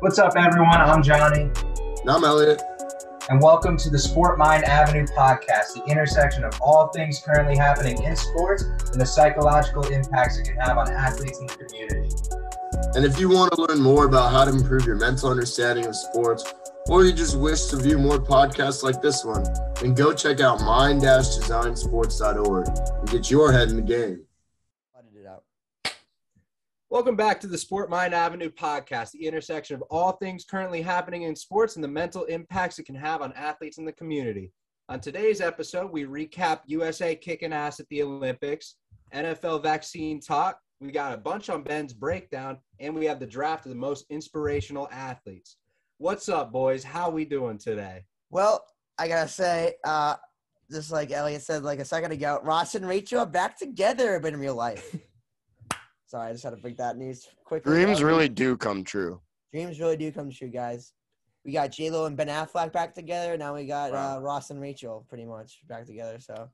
What's up, everyone? I'm Johnny, And I'm Elliot. and welcome to the Sport Mind Avenue podcast, the intersection of all things currently happening in sports and the psychological impacts it can have on athletes and the community. And if you want to learn more about how to improve your mental understanding of sports, or you just wish to view more podcasts like this one, then go check out mind-designsports.org and get your head in the game. Edited it out. Welcome back to the Sport Mind Avenue podcast, the intersection of all things currently happening in sports and the mental impacts it can have on athletes in the community. On today's episode, we recap USA kicking ass at the Olympics, NFL vaccine talk, we got a bunch on Ben's breakdown, and we have the draft of the most inspirational athletes. What's up, boys? How we doing today? Well, I gotta say, uh, just like Elliot said like a second ago, Ross and Rachel are back together, in real life. Sorry, I just had to break that news quickly. Dreams really do come true. dreams really do come true, guys. We got J Lo and Ben Affleck back together. Now we got Wow. uh, Ross and Rachel pretty much back together. So,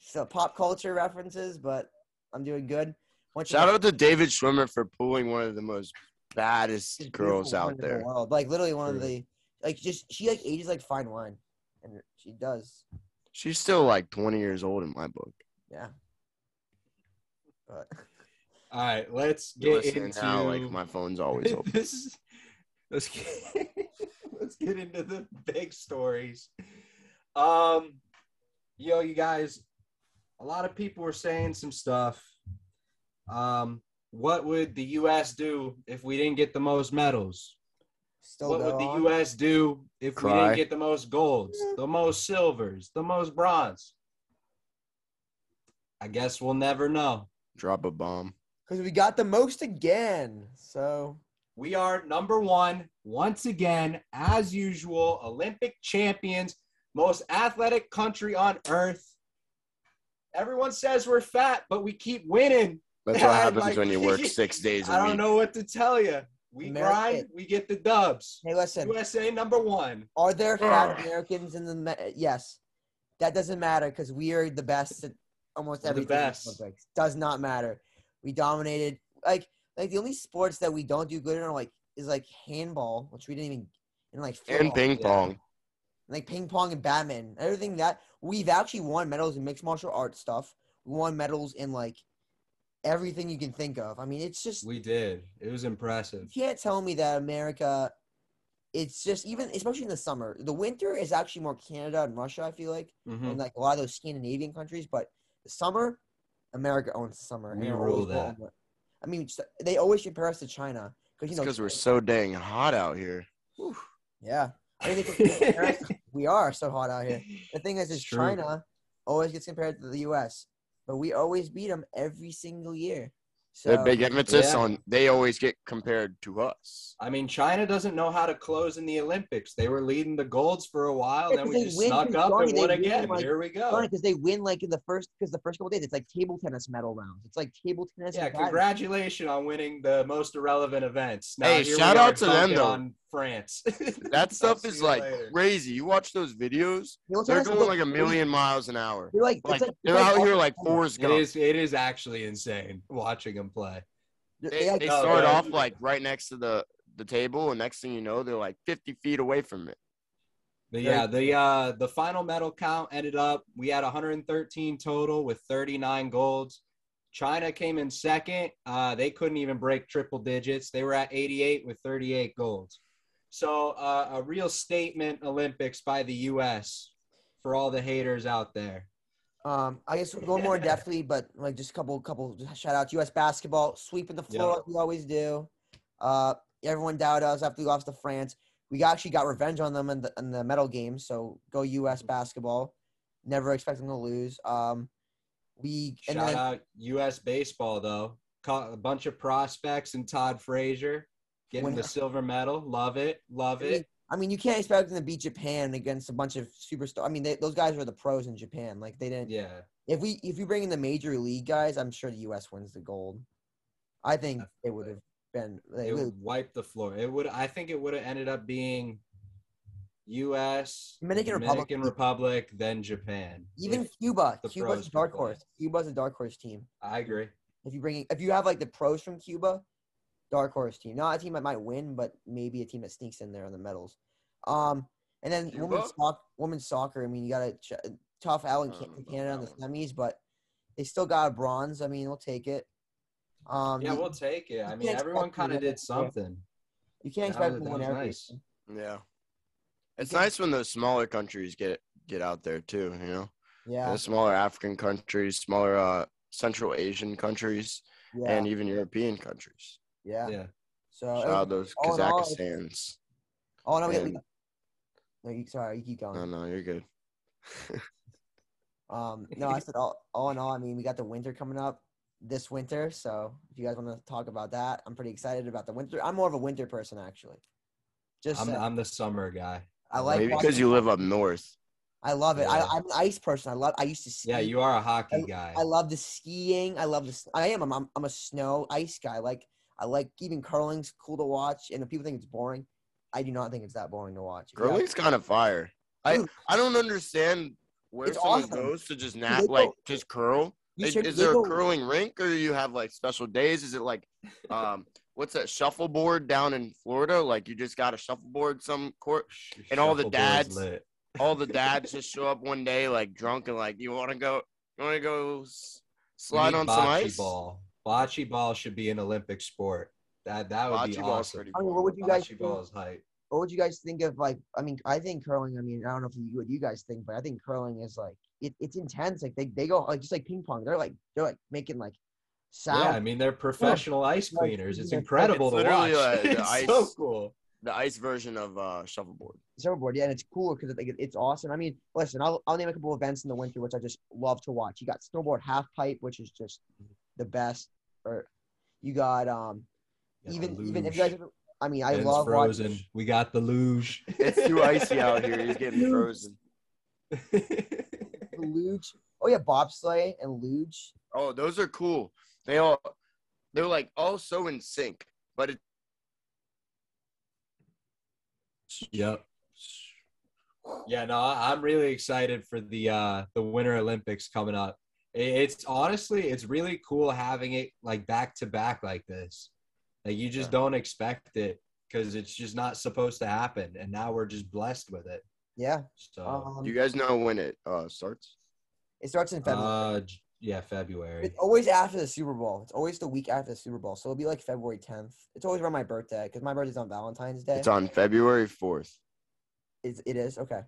so pop culture references, but I'm doing good. Once Shout out to David Schwimmer for pulling one of the most baddest girls out there. the world. Like literally one of the like just she like ages like fine wine, and she does. She's still like 20 years old in my book. Yeah. But All right, let's get listening into now, like my phone's always open. this is, let's get, let's get into the big stories. Um, yo, you guys, a lot of people were saying some stuff. Um, what would the U.S. do if we didn't get the most medals? still what go would the. U.S. do if we didn't get the most golds, the most silvers, the most bronze? I guess we'll never know. Drop a bomb. Because we got the most again. So We are number one, once again, as usual, Olympic champions, most athletic country on earth. Everyone says we're fat, but we keep winning. That's what happens like- when you work six days I don't week. know what to tell you. We America- grind, we get the dubs. hey, listen, USA number one. are there fat Americans in the? Yes, that doesn't matter because we are the best at almost We're everything. the best. Olympics. Does not matter. We dominated. Like like the only sports that we don't do good in are like is like handball, which we didn't even and like And football, ping Yeah. pong. like ping pong and badminton. Everything that we've actually won medals in mixed martial arts stuff. We won medals in like everything you can think of. I mean, it's just We did. It was impressive. you can't tell me that America. It's just even, especially in the summer. The winter is actually more Canada and Russia. I feel like, Mhm. and like a lot of those Scandinavian countries. But the summer, America owns the summer. We rule that. I mean, s- they always compare us to China because you know because we're so dang hot out here. yeah. I mean, us we are so hot out here. The thing is, is true. China always gets compared to the U.S., but we always beat them every single year. So the big emphasis Yeah. on they always get compared to us. I mean, China doesn't know how to close in the Olympics. They were leading the golds for a while, Yeah, then 'cause we they just win snuck up Johnny, and they won again. like, Here we go. because they win like in the first because the first couple days it's like table tennis medal rounds. It's like table tennis. Yeah, and congratulations on winning the most irrelevant events. Now, Hey, shout out to them, dunking though. On France. That stuff is like later. crazy. You watch those videos, they're going like a million miles an hour. They're like, Like like they're it's like out here like Forrest It Gump. is. It is actually insane watching them play. They, They, like, they start yeah. off like right next to the the table, and next thing you know, they're like 50 feet away from it. But yeah, the uh the final medal count ended up we had 113 total with 39 golds. China came in second. Uh, they couldn't even break triple digits. They were at 88 with 38 golds. So uh, a real statement Olympics by the U.S. for all the haters out there. Um, I guess we'll go more deftly, but like just a couple, couple shout outs. U.S. basketball sweeping the floor Yeah. like we always do. Uh, everyone doubted us after we lost to France. We actually got revenge on them in the in the medal game. So go U.S. basketball. Never expect them to lose. Um, we and Shout then out U.S. baseball though. Caught a bunch of prospects and Todd Frazier getting When- the silver medal. Love it. Love I mean, it. I mean, you can't expect them to beat Japan against a bunch of superstars. I mean, they, those guys are the pros in Japan. Like they didn't. Yeah. If we if you bring in the major league guys, I'm sure the U.S. wins the gold. I think it would have been. They It would wipe the floor. It would. I think it would have ended up being U.S. Dominican Republic. Dominican Republic, then Japan. even Cuba. Cuba's a dark horse. Cuba's a dark horse team. I agree. If you bring if you have like the pros from Cuba, dark horse team. Not a team that might win, but maybe a team that sneaks in there on the medals. Um, and then Cuba? women's soccer. Women's soccer. I mean, you got a ch- tough out in I don't Ca- know about Canada in the that semis, but they still got a bronze. I mean, we'll take it. Um, Yeah, you, we'll take it. I mean, everyone kind of did something. you can't expect was- them to that win everything. Yeah. It's nice when those smaller countries get get out there too. You know, Yeah, the smaller African countries, smaller uh, Central Asian countries, yeah, and even European countries. Yeah. Yeah. So Shout out those all in all, Kazakhstans. oh no, we and- no, you, sorry, you keep going. No, no, you're good. Um, no, I said all, all in all, I mean, we got the winter coming up this winter. So if you guys want to talk about that, I'm pretty excited about the winter. I'm more of a winter person, actually. Just I'm. I'm the summer guy. I like Maybe because you live up north. I love it. I, Yeah. I'm an ice person. I love. I used to ski. Yeah, you are a hockey I- guy. I love the skiing. I love this. I am. I'm. I'm a snow ice guy. Like I like even curling's cool to watch. And if people think it's boring, I do not think it's that boring to watch. If you guys- Curling's kind of fire. I Dude. I don't understand where It's someone awesome. goes to just they nap go- like just curl. Is, should- is there a go- curling rink or do you have like special days? Is it like um what's that shuffleboard down in Florida? Like you just got a shuffleboard some court and all the dads- all the dads just show up one day like drunk and like you want to go you want to go s- slide We on some ice. Ball. Bocce ball should be an Olympic sport. That that would be Bocce ball's awesome. pretty I mean, what would you guys? Bocce think- ball is hype. What would you guys think of like? I mean, I think curling. I mean, I don't know if you what you guys think, but I think curling is like it, it's intense. Like they, they go like just like ping pong. They're like they're like making like sound. Yeah, I mean they're professional ice cleaners. It's incredible it's to watch. literally, uh, the it's so ice- cool. The ice version of uh shuffleboard. surfboard, yeah, and it's cool because like, it's awesome. I mean, listen, I'll, I'll name a couple events in the winter which I just love to watch. You got snowboard half pipe, which is just the best. Or you got um Yeah, even even if you guys, ever, I mean, I Ben's love frozen. watching We got the luge. It's too icy out here. He's getting frozen. the luge. Oh yeah, bobsleigh and luge. Oh, those are cool. They all they're like all so in sync, but it Yep. Yeah, no, I- I'm really excited for the uh the Winter Olympics coming up. I- It's honestly, it's really cool having it like back to back like this. Like you just Yeah. don't expect it because it's just not supposed to happen, and now we're just blessed with it. Yeah. So, Um, do you guys know when it uh starts? it starts in February. uh, yeah, February. It's always after the Super Bowl. It's always the week after the Super Bowl. So it'll be like February 10th. It's always around my birthday because my birthday's on Valentine's Day. It's on February fourth. It's, it is okay.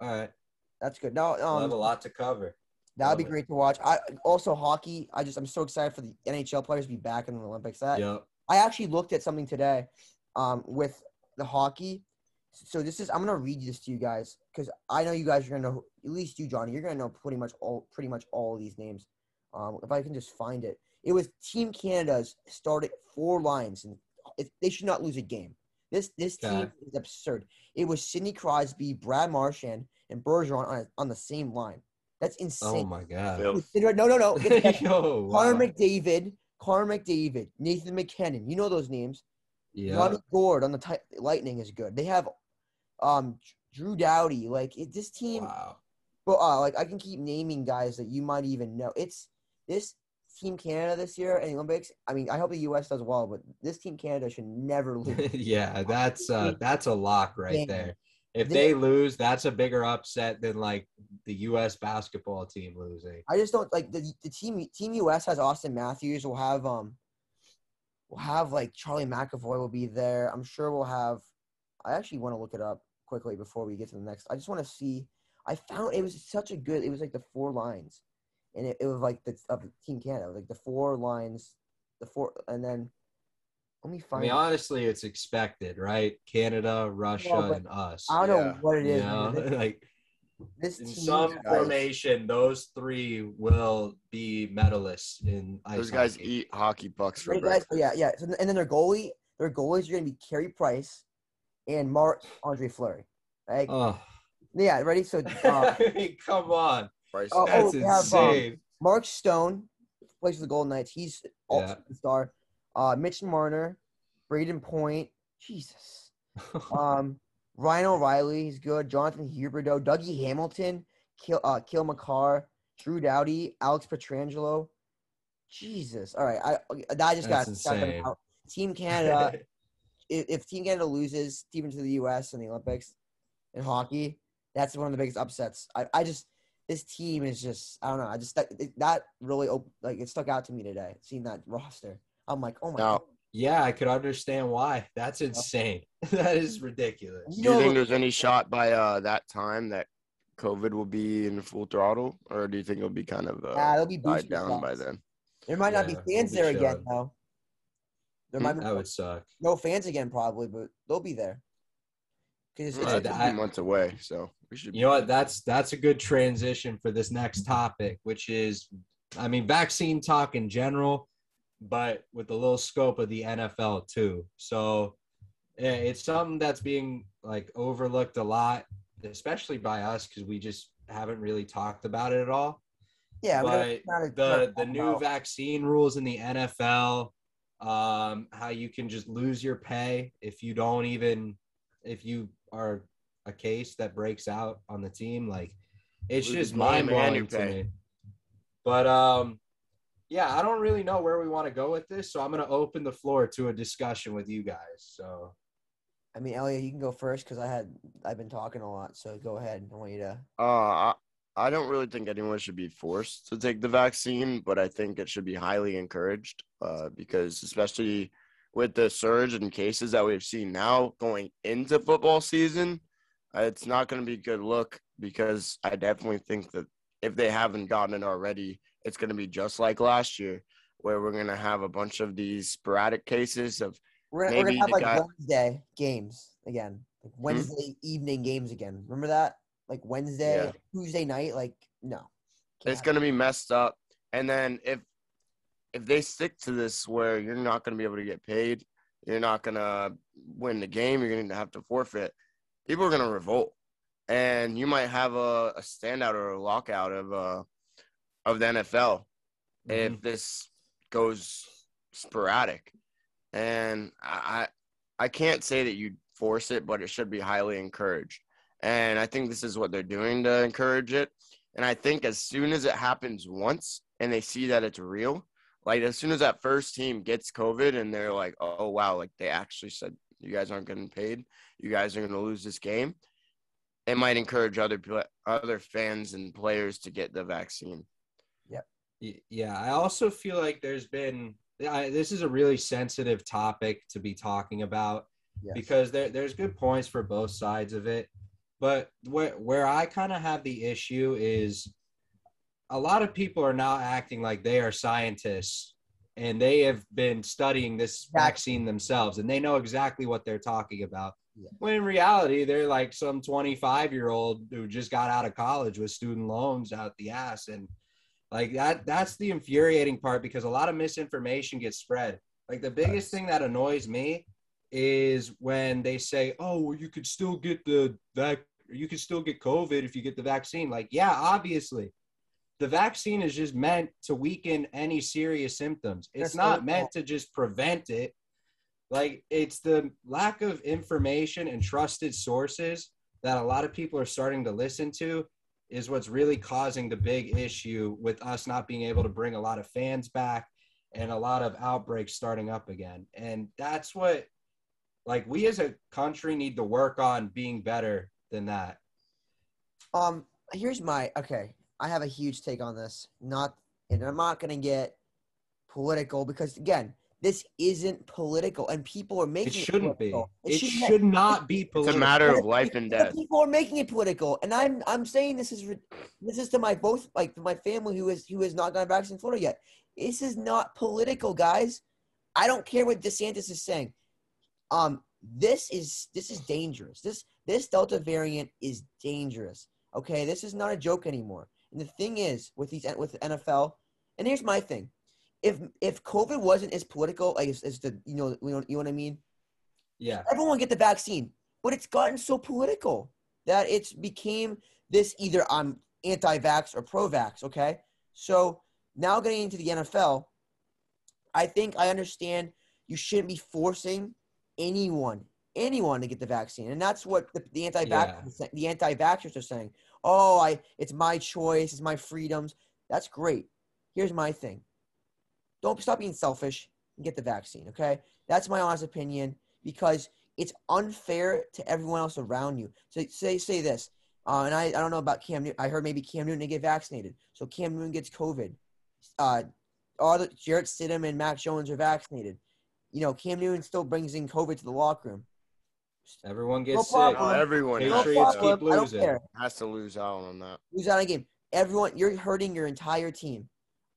All right, That's good. No, we'll have a um, lot to cover. That would be great to watch. I also hockey. I just I'm so excited for the NHL players to be back in the Olympics. That Yep. I actually looked at something today, um, with the hockey. So this is I'm gonna read this to you guys because I know you guys are gonna know at least you Johnny you're gonna know pretty much all pretty much all of these names. Um, if I can just find it, it was Team Canada's started four lines and it, they should not lose a game. This this team is absurd. It was Sidney Crosby, Brad Marchand, and Bergeron on on the same line. That's insane. Oh my god. Phil. no, no, no. Get the- Yo, Connor wow. McDavid, Connor McDavid, Nathan MacKinnon. You know those names. Yeah. Johnny Gord on the ti- Lightning is good. They have um Drew Doughty. Like it, this team, Wow. well, uh, like I can keep naming guys that you might even know. It's this team Canada this year in the Olympics. I mean, I hope the U.S. does well, but this team Canada should never lose. yeah, that's uh that's a lock right Yeah. there. If They- they lose, that's a bigger upset than like the US basketball team losing. I just don't like the, the team. Team U.S. has Auston Matthews. We'll have um, we'll have like Charlie McAvoy will be there. I'm sure we'll have. I actually want to look it up quickly before we get to the next. I just want to see. I found it was such a good. It was like the four lines, and it, it was like the of Team Canada, like the four lines, the four, and then let me I find. mean, honestly, it's expected, right? Canada, Russia, but and us. I don't yeah, know what it is. You know. This, like this in some guys- formation, those three will be medalists in ice Those guys hockey. eat hockey pucks for Right, guys, yeah, yeah. So, and then their goalie, their goalies are going to be Carey Price and Mark Andre Fleury. Like, Oh, yeah, ready? So, uh, I mean, come on, Price. Oh, that's we have, um, insane. Mark Stone plays for the Golden Knights. He's all Yeah. star. Uh, Mitch Marner, Brayden Point, Jesus. Um, Ryan O'Reilly, he's good. Jonathan Huberdeau, Dougie Hamilton, Cale, uh, Cale Makar, Drew Doughty, Alex Pietrangelo. Jesus. All right, I I just got That's got insane. out. Team Canada, if, if Team Canada loses even to the U.S. in the Olympics in hockey, that's one of the biggest upsets. I, I just this team is just I don't know. I just that, that really op- like it stuck out to me today. Seeing that roster, I'm like, oh my Now, god. Yeah, I could understand why. That's insane. that is ridiculous. Do you know- think there's any shot by uh, that time that COVID will be in full throttle, or do you think it'll be kind of uh, Ah, there'll be died booster down by then? There might not be fans be there again though. There Hmm, might be That would suck. no fans again probably, but they'll be there. 'Cause it's- Well, Yeah, that's a that- few months away, so we should. You know what? That's that's a good transition for this next topic, which is, I mean, vaccine talk in general, but with the little scope of the NFL too. So yeah, it's something that's being like overlooked a lot, especially by us because we just haven't really talked about it at all. yeah, but not a- the the new vaccine rules in the NFL, um, how you can just lose your pay if you don't even if you are a case that breaks out on the team, like it's Lose just mind blowing to me. But um, yeah, I don't really know where we want to go with this, so I'm gonna open the floor to a discussion with you guys. So I mean, Elliot, you can go first because I had I've been talking a lot. So go ahead. I want you to. Uh, I, I don't really think anyone should be forced to take the vaccine, but I think it should be highly encouraged uh, because, especially with the surge in cases that we've seen now going into football season, uh, it's not going to be a good look because I definitely think that if they haven't gotten it already, it's going to be just like last year, where we're going to have a bunch of these sporadic cases of We're gonna, we're gonna have like guy- Hmm? Wednesday games again, like Wednesday evening games again. Remember that? Like Wednesday, Yeah. Tuesday night. Like no, it's going to be messed up. And then if if they stick to this where you're not going to be able to get paid, you're not going to win the game, you're going to have to forfeit. People are going to revolt, and you might have a, a standout or a lockout of uh of the NFL if mm-hmm. this goes sporadic. And I I can't say that you force it, but it should be highly encouraged. And I think this is what they're doing to encourage it. And I think as soon as it happens once and they see that it's real, like as soon as that first team gets COVID and they're like, oh, wow, like they actually said, you guys aren't getting paid, you guys are going to lose this game, it might encourage other other fans and players to get the vaccine. Yeah, I also feel like there's been I, this is a really sensitive topic to be talking about Yes. because there there's good points for both sides of it. But where where I kind of have the issue is a lot of people are now acting like they are scientists and they have been studying this vaccine themselves and they know exactly what they're talking about. Yeah. When in reality, they're like some 25 year old who just got out of college with student loans out the ass. And like that, that's the infuriating part because a lot of misinformation gets spread. Like the biggest thing that annoys me is when they say, "Oh, well, you could still get the vac, you could still get COVID if you get the vaccine." Like, yeah, obviously, the vaccine is just meant to weaken any serious symptoms. It's That's not meant to just prevent it. Like, it's the lack of information and trusted sources that a lot of people are starting to listen to is what's really causing the big issue with us not being able to bring a lot of fans back and a lot of outbreaks starting up again. And that's what like we as a country need to work on being better than that. Um, here's my okay. I have a huge take on this. Not, and I'm not gonna get political because again, this isn't political, and people are making It shouldn't be. political. It shouldn't should not be It's a matter of life and death. People are making it political, and I'm I'm saying this is this is to my both like to my family who is who has not gotten vaccinated in Florida yet. This is not political, guys. I don't care what DeSantis is saying. Um, this is this is dangerous. This this Delta variant is dangerous. Okay, this is not a joke anymore. And the thing is, with these with the NFL, and here's my thing: if if COVID wasn't as political, like as, as the you know you know you know what I mean, Yeah. everyone get the vaccine, but it's gotten so political that it's became this either I'm anti-vax or pro-vax. Okay, so now getting into the NFL, I think I understand you shouldn't be forcing anyone anyone to get the vaccine, and that's what the, the anti-vax the anti-vaxxers are saying. Oh, I it's my choice, it's my freedoms. That's great. Here's my thing. Don't stop being selfish. and get the vaccine. Okay, that's my honest opinion because it's unfair to everyone else around you. So say say this, uh, and I, I don't know about Cam Newton. I heard maybe Cam Newton to get vaccinated. So Cam Newton gets COVID. Uh, all the Jarrett Stidham and Mac Jones are vaccinated. You know, Cam Newton still brings in COVID to the locker room. Everyone No gets sick. problem. No, everyone No has, Patriots to, problem. keep I don't losing. care. has to lose out on that. Lose out on a game. Everyone, you're hurting your entire team.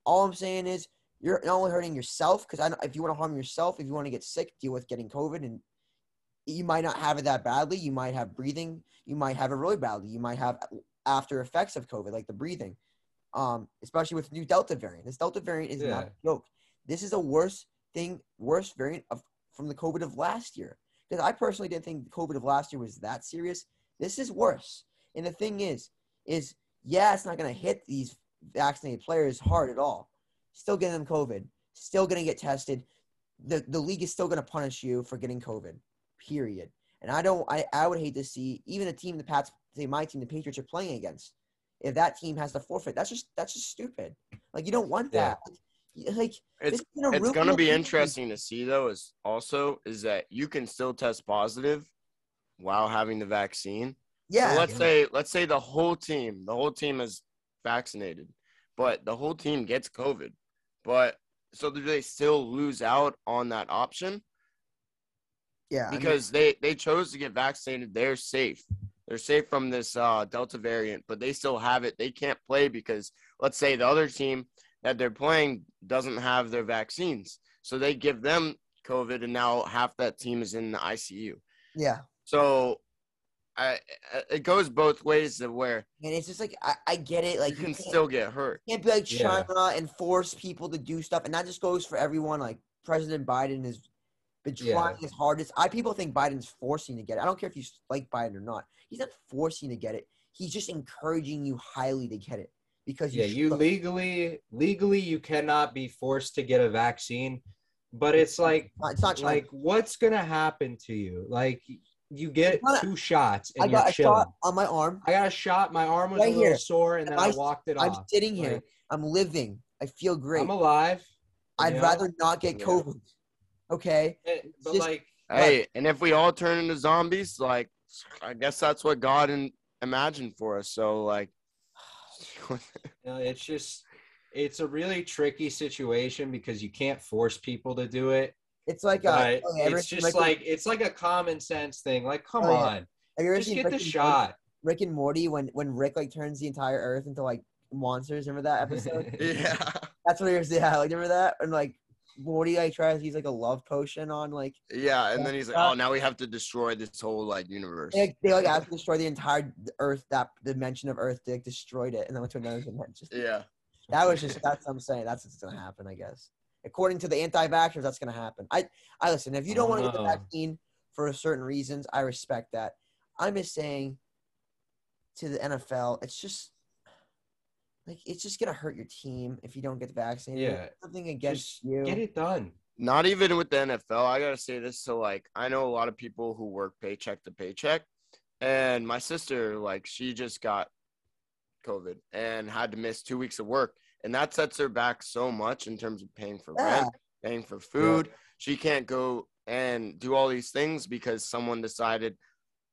All I'm saying is you're not only hurting yourself because if you want to harm yourself, if you want to get sick, deal with getting COVID, and you might not have it that badly. You might have breathing. You might have it really badly. You might have after effects of COVID, like the breathing. Um, especially with new Delta variant. This Delta variant is not a joke. This is a worse thing, worse variant of from the COVID of last year. Because I personally didn't think the COVID of last year was that serious. This is worse. And the thing is, is yeah, it's not going to hit these vaccinated players hard at all. Still getting them COVID. Still going to get tested. The the league is still going to punish you for getting COVID. Period. And I don't. I I would hate to see even a team the Pats, say my team, the Patriots are playing against. If that team has to forfeit, that's just that's just stupid. Like you don't want that. Like, like It's it's gonna be interesting to see though is also is that you can still test positive while having the vaccine. Yeah. So let's say let's say the whole team, the whole team is vaccinated, but the whole team gets COVID. But so do they still lose out on that option? yeah. I mean, Because they they chose to get vaccinated, they're safe. They're safe from this uh, Delta variant, but they still have it. They can't play because let's say the other team that they're playing doesn't have their vaccines, so they give them COVID, and now half that team is in the ICU. yeah. So, I it goes both ways of where And it's just like I, I get it. Like you can can't- still get hurt. can't be like Yeah. China and force people to do stuff, and that just goes for everyone. Like President Biden has been Yeah. trying his hardest. I people think Biden's forcing to get it. I don't care if you like Biden or not. He's not forcing to get it. He's just encouraging you highly to get it because Yeah, you should. legally legally you cannot be forced to get a vaccine, but it's like It's not China. like what's gonna happen to you? Like you get It's not- two shots and I got you're a chilling. shot on my arm. I got a shot. My arm was Right a little here. sore, and And then I I- walked it off. I'm sitting here. Like, I'm living. I feel great. I'm alive. I'd know? rather not get Yeah. COVID. Okay. Eh, But just- like, Hey, and if we all turn into zombies, like I guess that's what God in, imagined for us. So like, you know, it's just it's a really tricky situation because you can't force people to do it. It's like uh, But okay, ever it's just Rick and- like it's like a common sense thing. Like, come Oh, yeah. on, have you ever just seen get Rick the and shot. Rick and Morty when when Rick like turns the entire Earth into like monsters. Remember that episode? yeah, That's what he was. Yeah, like remember that? And like Morty like tries to use like a love potion on like yeah, and then he's like, Uh, oh, now we have to destroy this whole like universe. they, they like have to destroy the entire Earth that dimension of Earth. They like, destroyed it and then went to another dimension. Yeah, That was just that's what I'm saying. That's what's gonna happen, I guess. According to the anti-vaxxers, that's gonna happen. I I listen. If you don't want to get the Oh. vaccine for certain reasons, I respect that. I'm just saying to the NFL, it's just like it's just gonna hurt your team if you don't get vaccinated. Yeah. something against Just you. get it done. not even with the NFL. I gotta say this. So like, I know a lot of people who work paycheck to paycheck, and my sister, like, she just got COVID and had to miss two weeks of work, and that sets her back so much in terms of paying for Yeah. rent, paying for food. She can't go and do all these things because someone decided,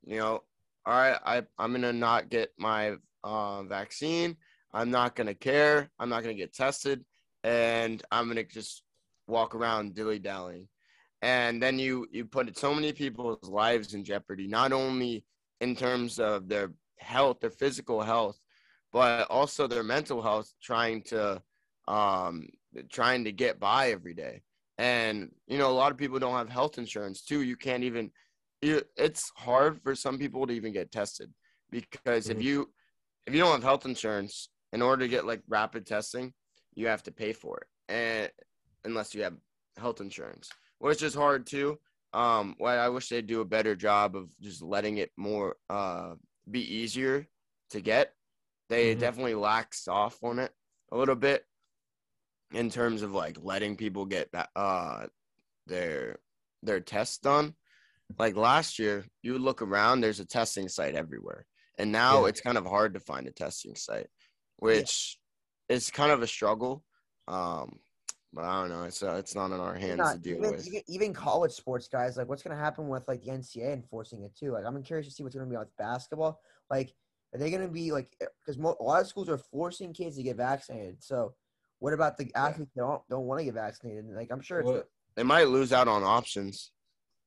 you know, all right, I I'm gonna not get my uh, vaccine. I'm not gonna care. I'm not gonna get tested, and I'm gonna just walk around dilly dallying. And then you you put so many people's lives in jeopardy, not only in terms of their health, their physical health, but also their mental health, trying to um trying to get by every day. And you know, a lot of people don't have health insurance too. You can't even. It's hard for some people to even get tested because if Mhm. you if you don't have health insurance, in order to get like rapid testing, you have to pay for it, and unless you have health insurance, which is hard too. Um, well, I wish they'd do a better job of just letting it more uh be easier to get. They Mhm. definitely lax off on it a little bit in terms of like letting people get that uh their their tests done. Like last year, you would look around, there's a testing site everywhere. And now Yeah. it's kind of hard to find a testing site, which is kind of a struggle. Um But I don't know. It's uh, it's not in our hands Not- to deal even, with. even- college sports guys, like what's gonna happen with like the NCAA enforcing it too? Like I'm curious to see what's gonna be with basketball. Like, are they gonna be like because mo- a lot of schools are forcing kids to get vaccinated. So, what about the athletes that don't don't want to get vaccinated? Like I'm sure it's Well, They might lose out on options.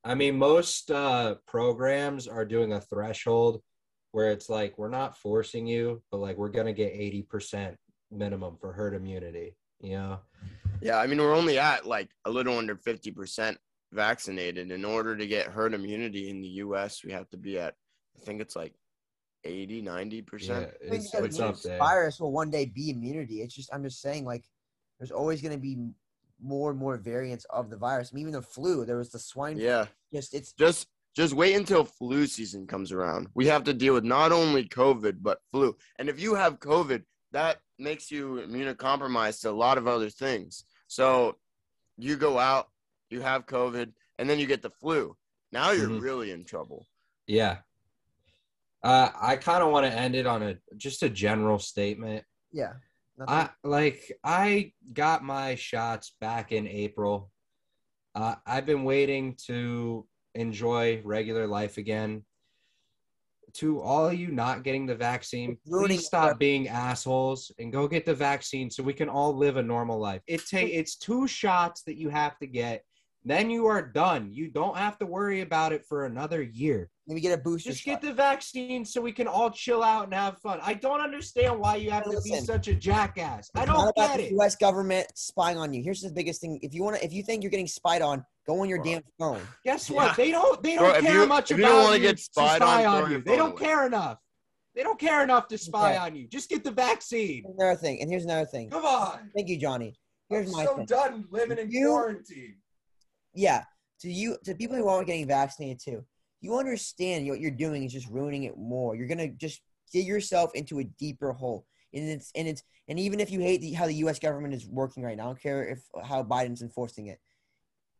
I mean, most uh, programs are doing a threshold where it's like we're not forcing you, but like we're gonna get eighty percent minimum for herd immunity. You know, Yeah, I mean we're only at like a little under fifty percent vaccinated. In order to get herd immunity in the U.S., we have to be at I think it's like 80, 90 yeah, percent. I mean, it's, it's up there. virus will one day be immunity. It's just I'm just saying like there's always gonna be more and more variants of the virus. I mean, even the flu, there was the swine. Yeah, Just it's just just wait until flu season comes around. We have to deal with not only COVID but flu. And if you have COVID, that makes you immunocompromised to a lot of other things. So you go out, you have COVID, and then you get the flu. Now you're Mhm. really in trouble. Yeah. Uh, I kind of want to end it on a just a general statement. yeah. Nothing- I like I got my shots back in April. Uh, I've been waiting to enjoy regular life again. To all of you not getting the vaccine, please stop being assholes and go get the vaccine so we can all live a normal life. It take it's two shots that you have to get. Then you are done. You don't have to worry about it for another year. Maybe get a booster Just shot. get the vaccine so we can all chill out and have fun. I don't understand why you have to be such a jackass. I It's not don't about get the it. U.S. government spying on you. Here's the biggest thing: if you want to, if you think you're getting spied on, go on your Bro. damn phone. Guess Yeah. what? They don't. They don't if care you- much if you about don't wanna you get to spied spy on, on, you. They don't away. care enough. They don't care enough to spy Okay. on you. Just get the vaccine. Here's another thing, and here's another thing. Come on. Thank you, Johnny. Here's I'm my so thing. done living in You- quarantine. Yeah, to you, to people who aren't getting vaccinated too, you understand what you're doing is just ruining it more. You're gonna just dig yourself into a deeper hole, and it's and it's and even if you hate the, how the U.S. government is working right now, I don't care if how Biden's enforcing it.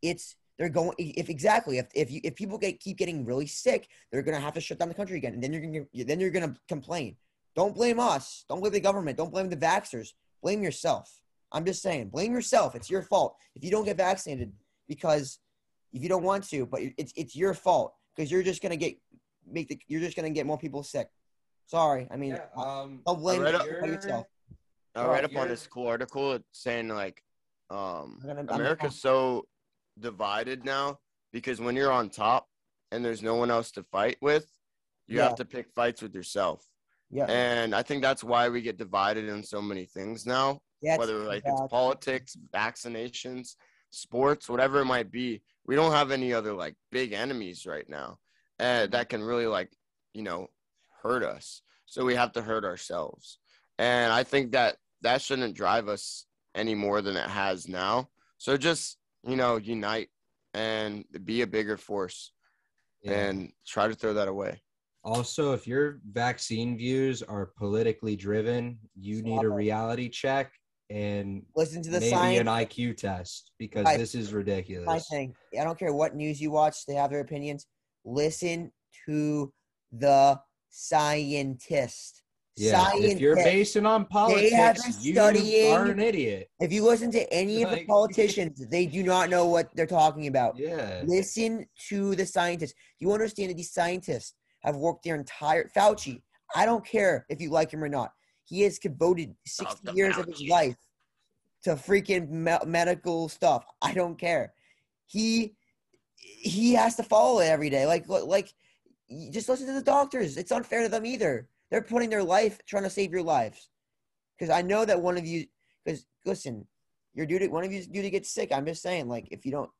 It's they're going if exactly if if you if people get keep getting really sick, they're gonna have to shut down the country again, and then you're gonna then you're gonna complain. Don't blame us. Don't blame the government. Don't blame the vaxxers. Blame yourself. I'm just saying, blame yourself. It's your fault if you don't get vaccinated because if you don't want to, but it's it's your fault because you're just gonna get make the you're just gonna get more people sick. Sorry, I mean, Yeah, um, don't blame read it yourself. I Bro, read up on you're- this cool article saying like um gonna- I'm- America's so divided now because when you're on top and there's no one else to fight with, you Yeah. have to pick fights with yourself. Yeah, And I think that's why we get divided in so many things now, yeah, whether like it's politics, vaccinations, sports, whatever it might be. We don't have any other like big enemies right now uh, that can really like, you know, hurt us. So we have to hurt ourselves. And I think that that shouldn't drive us any more than it has now. So just, you know, unite and be a bigger force yeah. and try to throw that away. Also, if your vaccine views are politically driven, you need a reality check and listen to the maybe science. an IQ test because Guys, this is my ridiculous. thing. I don't care what news you watch; they have their opinions. Listen to the scientist. Yeah, if you're basing on politics, you studying- are an idiot. If you listen to any of the politicians, they do not know what they're talking about. Yeah. Listen to the scientists. You understand that these scientists have worked their entire Fauci. I don't care if you like him or not. He has devoted 60 the years of his life to freaking me- medical stuff. I don't care. He he has to follow it every day. Like like just listen to the doctors. It's unfair to them either. They're putting their life trying to save your lives. Because I know that one of you. Because listen, you're due to one of you is due to get sick. I'm just saying, like if you don't,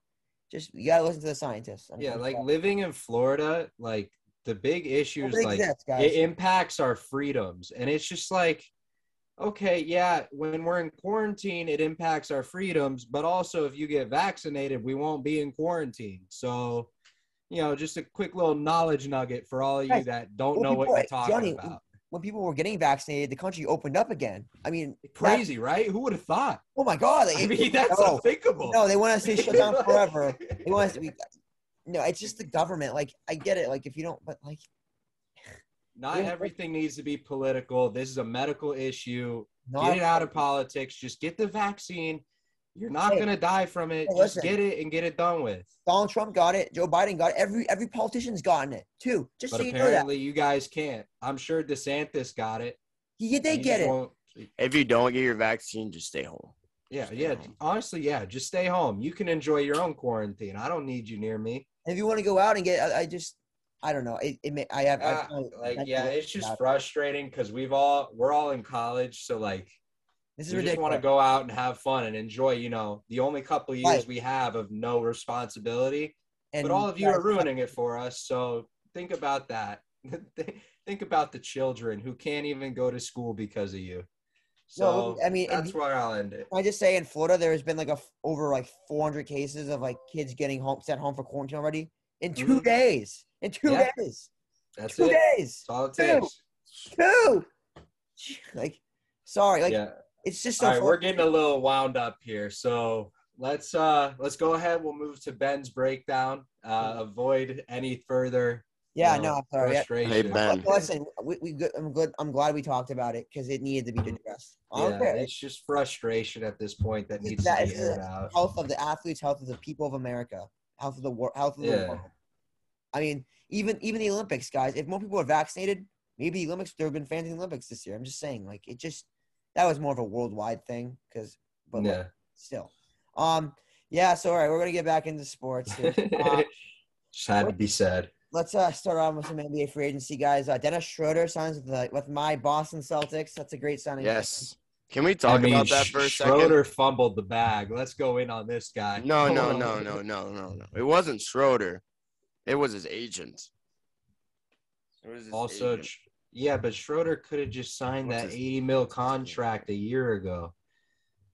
just you gotta listen to the scientists. I'm- Yeah, like sorry. living in Florida, like the big issue is like exists, it impacts our freedoms. And it's just like, okay, yeah, when we're in quarantine, it impacts our freedoms. But also, if you get vaccinated, we won't be in quarantine. So, you know, just a quick little knowledge nugget for all of you that don't well, know what people- you're talking Johnny, about. when people were getting vaccinated, the country opened up again. I mean, that- Crazy, right? Who would have thought? oh my God! I mean, that's no, unthinkable. no, they want us to shut down forever. They want us to be. No, it's just the government. Like I get it. Like if you don't, but like Not Yeah. everything needs to be political. This is a medical issue. not get it out of politics. Just get the vaccine. You're not Hey. gonna die from it. Hey, Just listen. get it and get it done with. Donald Trump got it. Joe Biden got it. Every every politician's gotten it too. Just But so you know that. you guys can't. I'm sure DeSantis got it. Yeah, they get it. If you don't get your vaccine, just stay home. Yeah, Stay yeah. home. Honestly, yeah. Just stay home. You can enjoy your own quarantine. I don't need you near me. If you want to go out and get, I, I just, I don't know. It, it may, I have, I Ah, like, yeah, it's just frustrating because we've all we're all in college, so like This is you just want to go out and have fun and enjoy. You know, the only couple of years Right. we have of no responsibility. and but all of you are ruining it for us. So think about that. think about the children who can't even go to school because of you. So No, I mean, that's where I'll end it. Can I just say in Florida there has been like a over like 400 cases of like kids getting home sent home for quarantine already in 2 Mhm. days. In two Yeah. days. That's two it. days. That's all it Two. Two. Like, sorry, like yeah. it's just so. All right, we're getting a little wound up here, so let's uh let's go ahead. We'll move to Ben's breakdown. Uh, avoid any further. Yeah, you know, no, I'm sorry. Yeah. Frustration. Hey, Ben. Listen, we, we good. I'm good. I'm glad we talked about it because it needed to be addressed. I don't Yeah, it's just frustration at this point that needs That to be the aired out. health of the athletes, health of the people of America, health of the world, health of the Yeah. world. I mean, even even the Olympics, guys. If more people are vaccinated, maybe the Olympics. There have been fans in the Olympics this year. I'm just saying, like it just that was more of a worldwide thing because, but like, Yeah. still, um, yeah. So all right, we're gonna get back into sports. Here. Uh, just had to be said. Let's uh, start off with some NBA free agency guys. Uh, Dennis Schroeder signs with the, with my Boston Celtics. That's a great signing. Yes. Can we talk I mean, about that Sch- for a second? Schroeder fumbled the bag. Let's go in on this guy. second? No, no, no, no, no, no, no. It wasn't Schroeder. It was his agent. It was his Also, agent. Sch- yeah, but Schroeder could have just signed What's that his- 80 mil what's his name? contract a year ago,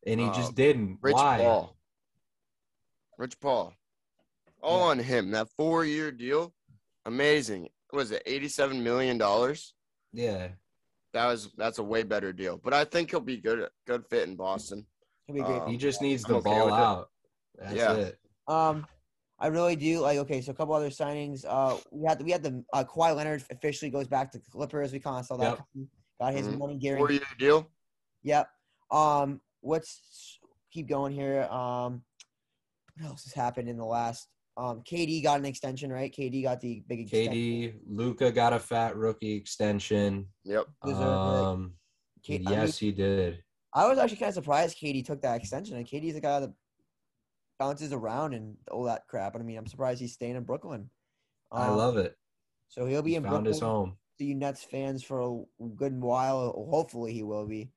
and he Uh, just didn't. Rich Why? Paul. Rich Paul. All Yeah. on him. That four year deal. Amazing. Was it $87 million? Yeah, That was that's a way better deal. But I think he'll be good good fit in Boston. He'll be great. Um, he just needs the okay ball with it. out. That's Yeah. it. Um, I really do like. Okay, so a couple other signings. Uh, we had we had the uh, Kawhi Leonard officially goes back to Clippers. We kind of saw that. Yep. Got his Mhm. money Four guarantee. year deal. Yep. Um, what's keep going here? Um, what else has happened in the last? Um, KD got an extension, right? KD got the big extension. KD, Luka got a fat rookie extension. Yep. Deserved it. Um, K- I yes, he did. I was actually kind of surprised KD took that extension. And KD's a guy that bounces around and all that crap. And I mean, I'm surprised he's staying in Brooklyn. I Um, love it. So he'll be He in found Brooklyn. his home. to you Nets fans for a good while. Hopefully, he will be.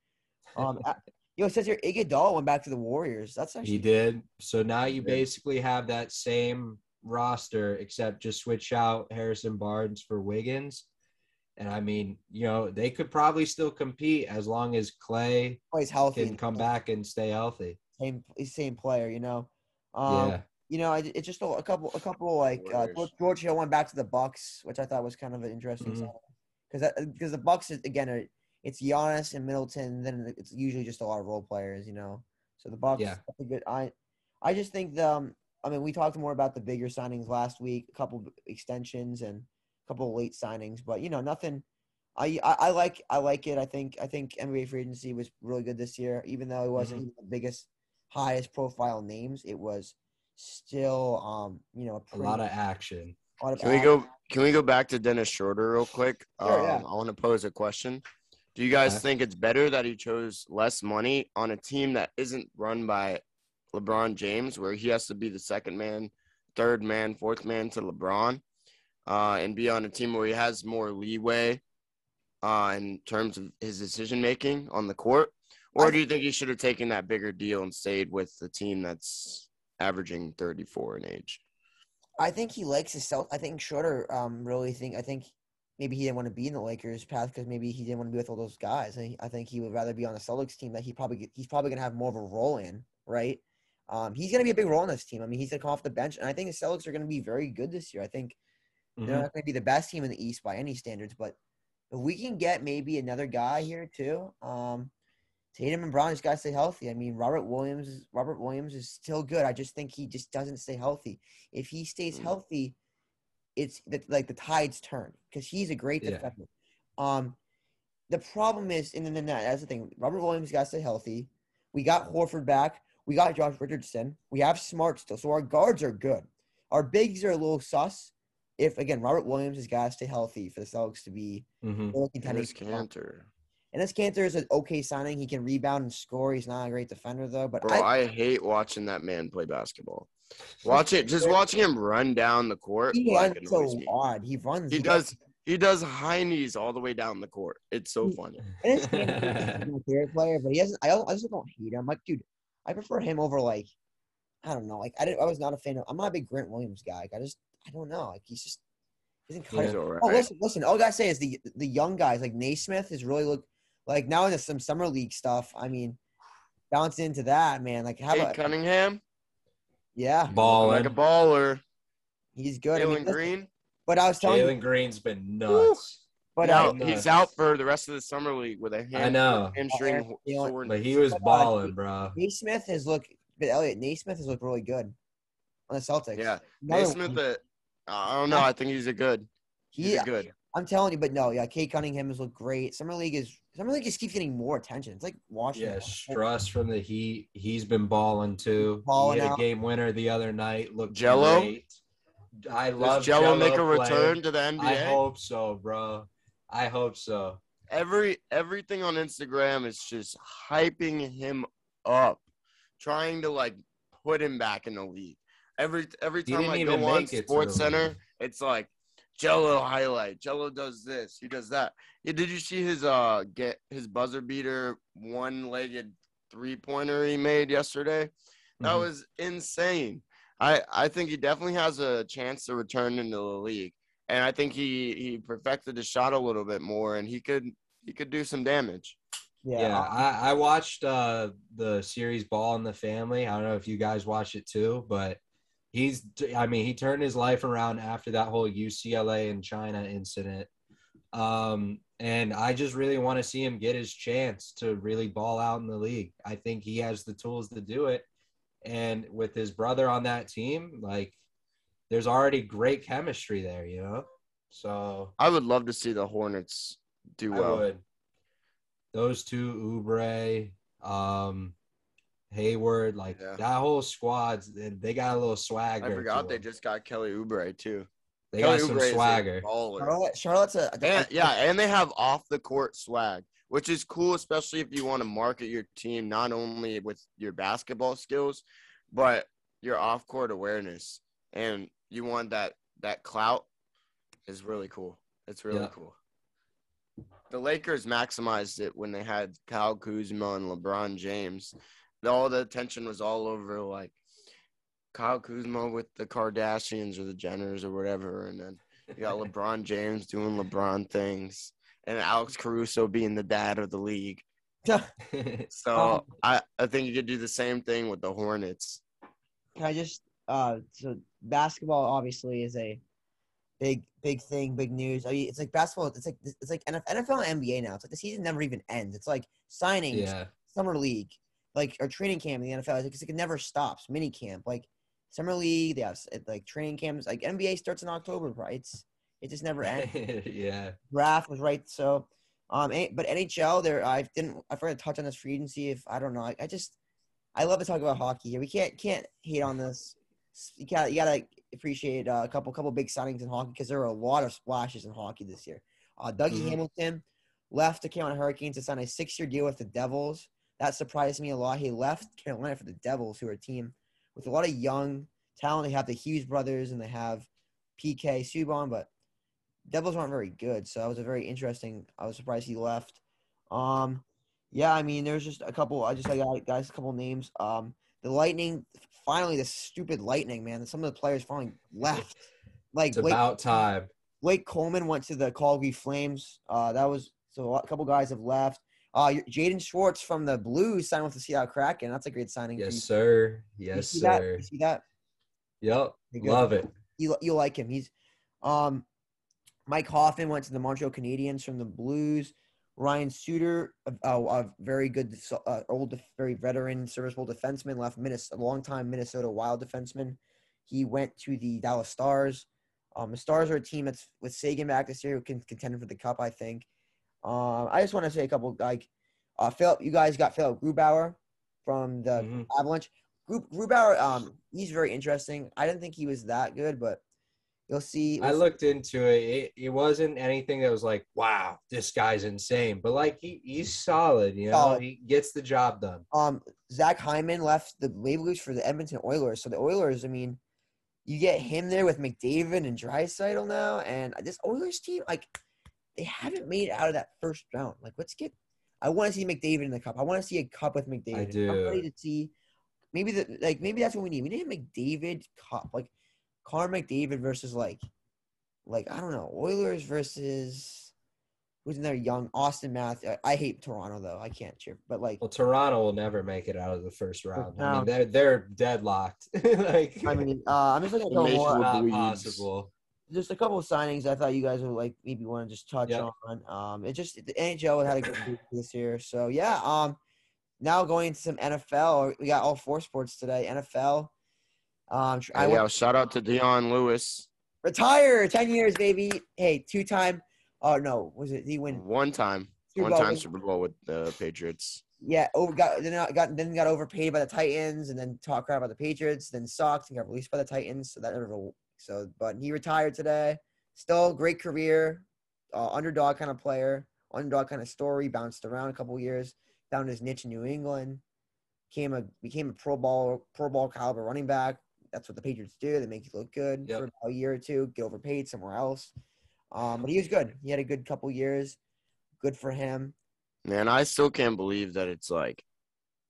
Um, a- yo, it says your Iguodala went back to the Warriors. That's actually He did. So now you basically have that same roster, except just switch out Harrison Barnes for Wiggins. And I mean, you know, they could probably still compete as long as Clay oh, he's healthy. can come back and stay healthy. Same, same player, you know. Um, yeah. You know, it's just a, a couple, a couple like uh, George, George Hill went back to the Bucks, which I thought was kind of an interesting sign because because the Bucks again are it's Giannis and Middleton. Then it's usually just a lot of role players, you know. So the Bucks, Yeah. a good. I I just think the. Um, I mean, we talked more about the bigger signings last week, a couple extensions and a couple late signings, but you know, nothing. I, I I like I like it. I think I think NBA free agency was really good this year, even though it wasn't Mm-hmm. the biggest, highest profile names. It was still um you know a, A lot of action. lot of Can we go can we go back to Dennis Schroeder real quick? Sure, um, yeah. I want to pose a question. Do you guys think it's better that he chose less money on a team that isn't run by LeBron James, where he has to be the second man, third man, fourth man to LeBron, uh, and be on a team where he has more leeway uh, in terms of his decision making on the court? Or do you think he should have taken that bigger deal and stayed with the team that's averaging 34 in age? I think he likes his self. I think Schroeder um really think I think maybe he didn't want to be in the Lakers path because maybe he didn't want to be with all those guys. I, I think he would rather be on the Celtics team that he probably he's probably gonna have more of a role in, right? Um, he's gonna be a big role in this team. I mean, he's gonna come off the bench, and I think the Celtics are gonna be very good this year. I think Mhm. they're not gonna be the best team in the East by any standards, but if we can get maybe another guy here too, um, Tatum and Brown just gotta stay healthy. I mean, Robert Williams, is- Robert Williams is still good. I just think he just doesn't stay healthy. If he stays Mm. healthy, it's the, like the tides turn because he's a great Yeah. defender. Um, the problem is, and then that, that's the thing. Robert Williams got to stay healthy. We got Horford back. We got Josh Richardson. We have Smart still, so our guards are good. Our bigs are a little sus. If again, Robert Williams has got to stay healthy for the Celtics to be Mhm. really And this Kanter. And this Kanter is an okay signing. He can rebound and score. He's not a great defender though, but Bro, I, I hate watching that man play basketball. Watch it, just watching him run down the court. he runs so me. odd. He runs. He does. He does high knees all the way down the court. It's so funny. And it's Kanter, he's my favorite player, but he doesn't. I, don't, I just don't hate him. Like, dude, I prefer him over like, I don't know. Like, I didn't. I was not a fan of. I'm not a big Grant Williams guy. Like, I just, I don't know. Like, he's just, he's all oh, right. Oh, listen, listen. All I gotta say is the the young guys like Nesmith is really look like now into some summer league stuff. I mean, bounce into that man. Like, how Cade about Cunningham, yeah, Balling. like a baller. he's good. I mean, Green. but I was telling you, Jalen Green's been nuts. but now uh, he's out for the rest of the summer league with a hand, I know. hamstring You know. But he was uh, balling, bro. Nesmith has looked. But Elliot Nesmith has looked really good on the Celtics. Yeah, Another Nesmith. one. Uh, I don't know. I think he's a good. He's He, a good. I'm telling you, but no, yeah, Cade Cunningham has looked great. Summer League is Summer League just keeps getting more attention. It's like Washington. Yeah, Strus from the Heat. He's been balling too. Balling he hit a out. game winner the other night. Looked Gelo? great. I Does love Gelo make a playing. return to the NBA? I hope so, bro. I hope so. Every everything on Instagram is just hyping him up, trying to like put him back in the league. Every every time I even go on make Sports Center, league. it's like Gelo highlight. Gelo does this. He does that. Yeah, did you see his uh get his buzzer beater one legged three pointer he made yesterday? That Mhm. was insane. I I think he definitely has a chance to return into the league, and I think he he perfected his shot a little bit more, and he could he could do some damage. Yeah, Yeah, I- I, I watched uh, the series Ball in the Family. I don't know if you guys watched it too, but he's, I mean, he turned his life around after that whole UCLA and China incident. Um, and I just really want to see him get his chance to really ball out in the league. I think he has the tools to do it. And with his brother on that team, like, there's already great chemistry there, you know? So I would love to see the Hornets do well. Those two, Oubre, um, Hayward, like Yeah. that whole squad's they, they got a little swagger. I forgot they them. just got Kelly Oubre too. they Kelly got some Oubre is swagger. baller. Charlotte, Charlotte's a, And, yeah, and they have off the court swag, which is cool, especially if you want to market your team not only with your basketball skills, but your off court awareness. And you want that that clout is really cool. It's really Yeah. cool. The Lakers maximized it when they had Kyle Kuzma and LeBron James. All the attention was all over like Kyle Kuzma with the Kardashians or the Jenners or whatever, and then you got LeBron James doing LeBron things, and Alex Caruso being the dad of the league. So Um, I, I think you could do the same thing with the Hornets. Can I just uh so basketball obviously is a big big thing, big news. I mean, it's like basketball. It's like it's like NFL, NFL and NBA now. It's like the season never even ends. It's like signings, yeah, summer league, like or training camp in the NFL. It's like it never stops. Mini camp, like summer league. They have like training camps. Like NBA starts in October, right? It's it just never ends. yeah. draft was right. So, um, but NHL, there I didn't. I forgot to touch on this free agency. If I don't know, I, I just I love to talk about hockey here. We can't can't hate on this. You got you gotta appreciate uh, a couple couple big signings in hockey because there were a lot of splashes in hockey this year. Uh, Dougie Mhm. Hamilton left the Carolina Hurricanes to sign a six year deal with the Devils. That surprised me a lot. He left Carolina for the Devils, who are a team with a lot of young talent. They have the Hughes brothers and they have PK Subban, but Devils aren't very good, so that was a very interesting. I was surprised he left. Um, yeah, I mean, there's just a couple. I just I got guys a couple names. Um, the Lightning, finally, the stupid Lightning, man. Some of the players finally left. Like It's Blake, about time. Blake Coleman went to the Calgary Flames. Uh, that was so a couple guys have left. Uh, Jaden Schwartz from the Blues signed with the Seattle Kraken. That's a great signing. Yes, you. sir. You Yes, that? sir. You see that? Yep. Love it. you you like him. He's um Mike Hoffman went to the Montreal Canadiens from the Blues. Ryan Suter, a, a, a very good, uh, old, very veteran, serviceable defenseman, left Minnesota, a long-time Minnesota Wild defenseman. He went to the Dallas Stars. Um, the Stars are a team that's with Sagan back this year who can contend for the Cup, I think. Um, I just want to say a couple like, uh, Philip, you guys got Philip Grubauer from the Mhm. Avalanche. Gru- Grubauer, um, he's very interesting. I didn't think he was that good, but you'll see. I looked into it. it. It wasn't anything that was like, wow, this guy's insane. But like he, he's solid, you know. Solid. He gets the job done. Um, Zach Hyman left the Maple Leafs for the Edmonton Oilers. So the Oilers, I mean, you get him there with McDavid and Draisaitl now, and this Oilers team, like, they haven't made it out of that first round. Like, let's get. I want to see McDavid in the cup. I want to see a cup with McDavid. I do. I'm ready to see. Maybe the like maybe that's what we need. We need a McDavid cup, like Connor McDavid versus like, like I don't know, Oilers versus who's in there? Young Auston Matthews. I, I hate Toronto though. I can't cheer, but like Well, Toronto will never make it out of the first round. I mean, they're they're deadlocked. like, I mean, uh, I'm just looking at a couple more, not possible. Just a couple of signings I thought you guys would like maybe want to just touch Yep. on. Um, it just the NHL had a good week this year, so yeah. Um, now going into some NFL, we got all four sports today. NFL. Um, I Hey, went yo, shout out to Dion Lewis. retire ten years, baby. Hey, two time. Oh no, was it? Did he win? One time, Super one Bowl? time Super Bowl with the Patriots. Yeah, over got then got, got then got overpaid by the Titans, and then talk crap about the Patriots. Then sucked and got released by the Titans. So that never. So, but he retired today. Still great career, uh, underdog kind of player, underdog kind of story. Bounced around a couple years, found his niche in New England. Came a became a Pro Bowl Pro Bowl caliber running back. That's what the Patriots do. They make you look good Yep. for a year or two, get overpaid somewhere else. Um, but he was good. He had a good couple years. Good for him. Man, I still can't believe that it's like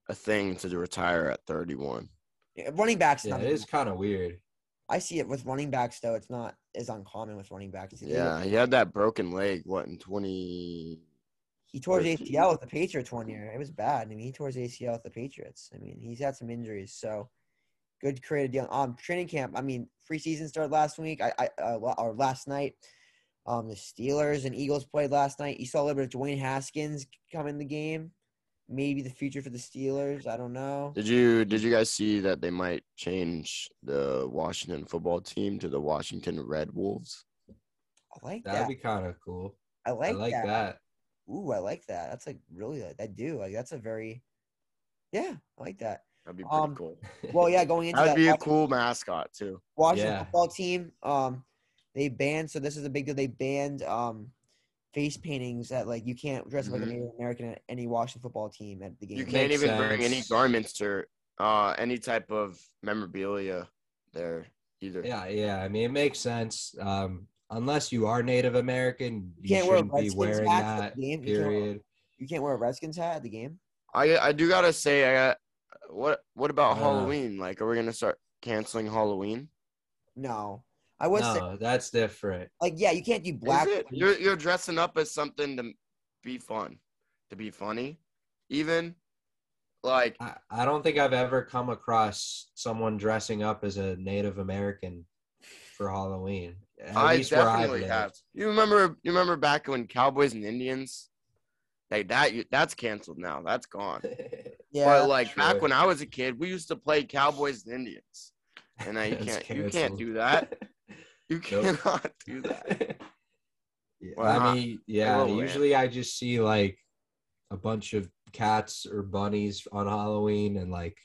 a thing to retire at 31. Yeah, Running backs, Yeah, it is kind of weird. I see it with running backs though. It's not as uncommon with running backs. Yeah, he had that broken leg. What in 20? he tore his ACL with the Patriots one year. It was bad. I mean, he tore his ACL with the Patriots. I mean, he's had some injuries, so good creative deal. Um, training camp. I mean, preseason started last week. I, I uh, or last night. Um, the Steelers and Eagles played last night. You saw a little bit of Dwayne Haskins come in the game. Maybe the future for the Steelers. I don't know. Did you did you guys see that they might change the Washington football team to the Washington Red Wolves? I like That'd that. be kind of cool. I like, I like that. that. Ooh, I like that. That's like really. I do like. That's a very. Yeah, I like that. That'd be pretty Um, cool. Well, yeah, going into That'd that be a Washington- cool mascot too. Washington Yeah. football team, um, they banned. So this is a big deal. They banned um, face paintings that like you can't dress up like a Mhm. Native American at any Washington football team at the game. You can't Makes even bring any garments or uh, any type of memorabilia there either. Yeah, yeah. I mean, it makes sense. Um, unless you are Native American, you, can't wear a shouldn't be Redskins wearing hat that. the game. You can't Period. You can't wear a Redskins hat at the game. I I do gotta say, I got what what about Uh. Halloween? Like, are we gonna start canceling Halloween? No, I would say No, that's different. like yeah, you can't do black. Is it? You're you're dressing up as something to be fun, to be funny, even like I, I don't think I've ever come across someone dressing up as a Native American for Halloween. At I least where I've definitely have. You remember? You remember back when Cowboys and Indians, like that? You, that's canceled now. That's gone. yeah, but like back when I was a kid, we used to play Cowboys and Indians, and now you can't. You can't do that. You Nope. cannot do that. Yeah, Why I mean, yeah. will. Usually, I just see like a bunch of cats or bunnies on Halloween, and like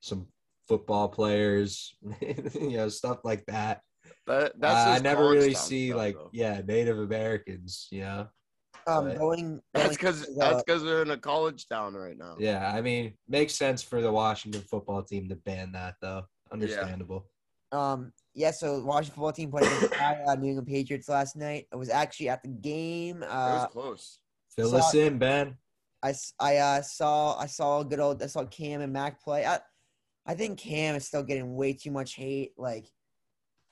some football players, you know, stuff like that. But that's Uh, I never really see stuff, like though. yeah, Native Americans. You know, um, but- going. That's because to that's because they're in a college town right now. yeah. I mean, makes sense for the Washington football team to ban that, though. Understandable. Um, yeah, so Washington football team played against the uh, New England Patriots last night. I was actually at the game. It Uh, was close. Fill So- us in, Ben. I uh, saw I saw good old I saw Cam and Mac play. I I think Cam is still getting way too much hate. Like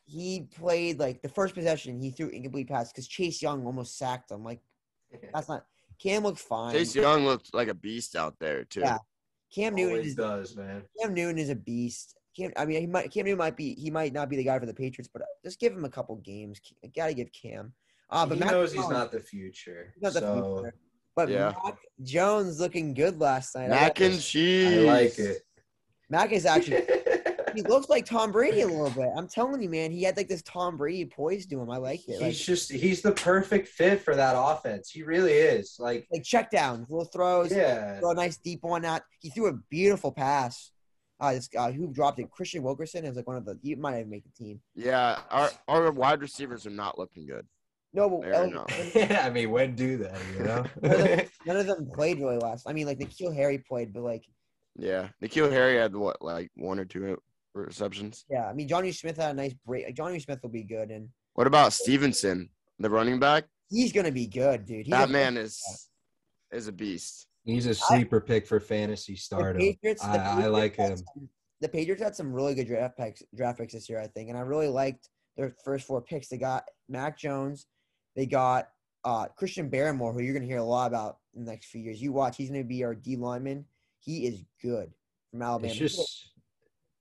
he played like the first possession he threw incomplete pass because Chase Young almost sacked him. Like that's not Cam looked fine. Chase Young looked like a beast out there too. Yeah. Cam Newton Always is does, man. Cam Newton is a beast. Cam, I mean, he might Cam Newton might be he might not be the guy for the Patriots, but just give him a couple games. Got to give Cam. Uh, but he Mac knows he's Jones- not the future. he's not the so future. But Yeah. Mac Jones looking good last night. I Mac got- and cheese. I like it. Mac is actually he looks like Tom Brady a little bit. I'm telling you, man, he had like this Tom Brady poise to him. I like it. Like, He's just he's the perfect fit for that offense. He really is. Like like check downs, little throws, yeah. throw a nice deep one out. He threw a beautiful pass. Uh, this guy who dropped it, Kristian Wilkerson, is like one of the. He might even make the team. Yeah, our our wide receivers are not looking good. No, but Fair El- I mean, when do that? You know. none of them played really last. I mean, like N'Keal Harry played, but like, Yeah, N'Keal Harry had what, like one or two receptions. yeah. I mean, Jonnu Smith had a nice break. Jonnu Smith will be good, and What about Stevenson, the running back? he's gonna be good, dude. He's That man is is a beast. He's a sleeper pick for fantasy the. Patriots. the I, I like him. some- the Patriots had some really good draft picks, draft picks this year, I think, and I really liked their first four picks. They got Mac Jones, they got uh, Christian Barmore, who you're gonna hear a lot about in the next few years. You watch, he's gonna be our D lineman. He is good from Alabama. It's just.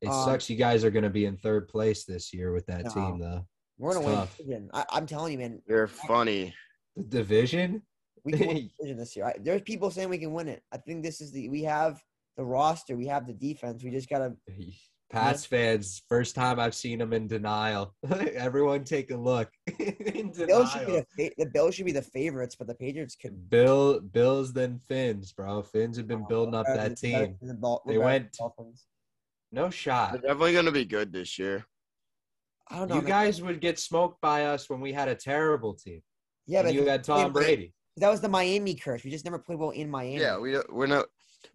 It Um, sucks you guys are going to be in third place this year with that No. team, though. We're gonna win. tough. the division. I, I'm telling you, man. You're funny. The division? We can win the division this year. I, there's people saying we can win it. I think this is the we have the roster, we have the defense. We just gotta. Pats fans, first time I've seen them in denial. Everyone take a look. in Bills should be the, fa- the Bills should be the favorites, but the Patriots could. Bill, Bills, then Finns, bro. Finns have been oh, building up that than- team. the Dol- They went- the No shot. They're definitely gonna be good this year. I don't know. You man. guys would get smoked by us when we had a terrible team. yeah, and but you had Tom Brady. That was the Miami curse. We just never played well in Miami. Yeah, we we're not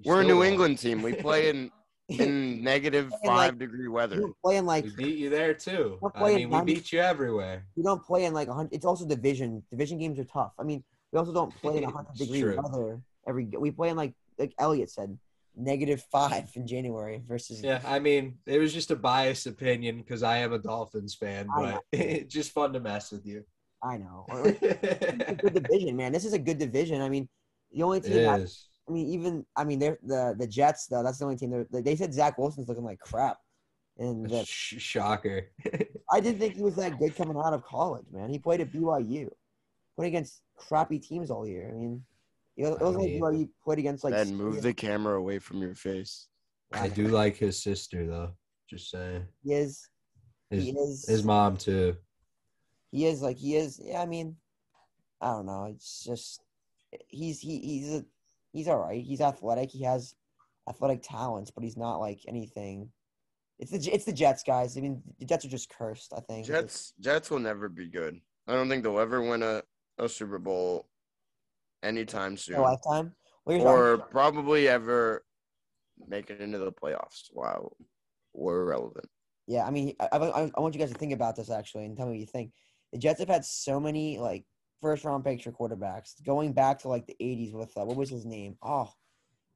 we're a New won. England team. We play in in negative And, like, five degree weather. don't playing like We beat you there too. We're I mean, we beat you everywhere. we don't play in like hundred. It's also division. Division games are tough. I mean, we also don't play in a hundred It's degree true. weather every. We play in like like Elliot said, negative five in January versus. Yeah, I mean, it was just a biased opinion because I am a Dolphins fan, I but it's just fun to mess with you. I know. It's a good division, man. This is a good division. I mean, the only team. It I. I mean, even I mean, they're the the Jets though. That's the only team. They they said Zach Wilson's looking like crap, and the, Sh- shocker. I didn't think he was that good coming out of college, man. He played at BYU, played against crappy teams all year. I mean, it was, it was like mean- BYU played against like. and move the camera away from your face. I do like his sister though. Just saying. He is. His, he is. his mom too. He is like he is. Yeah, I mean, I don't know. It's just he's he he's a, he's all right. He's athletic. He has athletic talents, but he's not like anything. It's the it's the Jets, guys. I mean, the Jets are just cursed. I think. Jets Jets will never be good. I don't think they'll ever win a, a Super Bowl anytime soon. Their lifetime. Well, or probably ever make it into the playoffs. Wow, we're relevant. Yeah, I mean, I, I, I want you guys to think about this actually and tell me what you think. The Jets have had so many like first round picks for quarterbacks going back to like the 80s with uh, what was his name? Oh,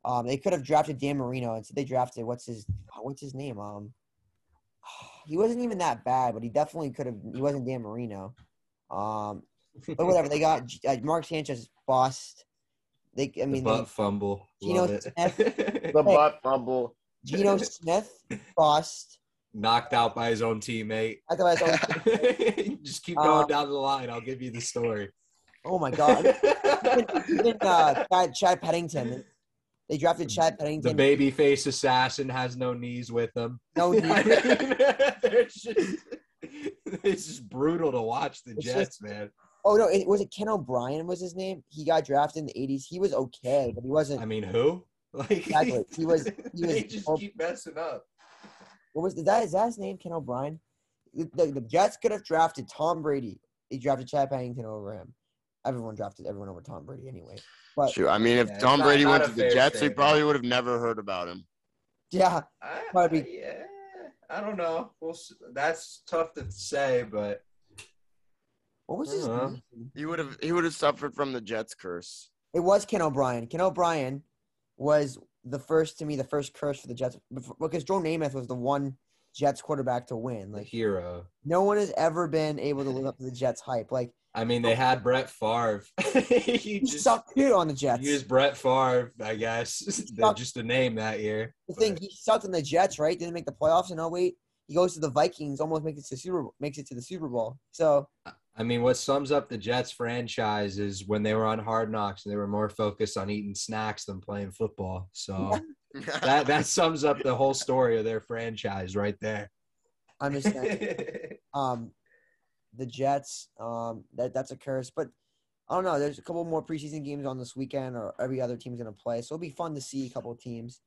um, they could have drafted Dan Marino instead they drafted what's his what's his name? Um, he wasn't even that bad, but he definitely could have. He wasn't Dan Marino. Um, but whatever. They got uh, Mark Sanchez bust. They, I the mean, butt they, fumble. Geno Love it. The butt fumble. Geno Smith bust. Knocked out by his own teammate. I thought I saw, just keep going Um, down the line. I'll give you the story. oh my god. even, uh, Chad, Chad Pennington. They drafted Chad the Pennington. baby face assassin has no knees with him. No knees. mean, just, it's just brutal to watch the It's Jets, man. Oh no, it was it Ken O'Brien was his name. He got drafted in the '80s. He was okay, but he wasn't. I mean, who? Like Exactly. He was- he they was- just oh. keep messing up. What was is that? Is that his name? Ken O'Brien. The, the, the Jets could have drafted Tom Brady. They drafted Chad Pennington over him. Everyone drafted everyone over Tom Brady anyway. But Shoot, I mean, if Yeah, Tom not- Brady not went a to the fair Jets, we statement. probably would have never heard about him. yeah, I, Probably- I- yeah, I don't know. Well, that's tough to say, but what was his name? He would have. He would have suffered from the Jets curse. It was Ken O'Brien. Ken O'Brien was the first to me, the first curse for the Jets because Joe Namath was the one Jets quarterback to win. the Like hero. no one has ever been able to live up to the Jets hype. Like I mean, they had Brett Favre. he just sucked too on the Jets. use Brett Favre, I guess. just a name that year. The thing he sucked in the Jets, right? Didn't make the playoffs in 08. He goes to the Vikings, almost makes it to Super makes it to the Super Bowl. So I mean, what sums up the Jets franchise is when they were on Hard Knocks and they were more focused on eating snacks than playing football. So that that sums up the whole story of their franchise right there. I'm just saying, um, the Jets, um, that that's a curse. But I don't know. There's a couple more preseason games on this weekend, or every other team's gonna play, so it'll be fun to see a couple of teams.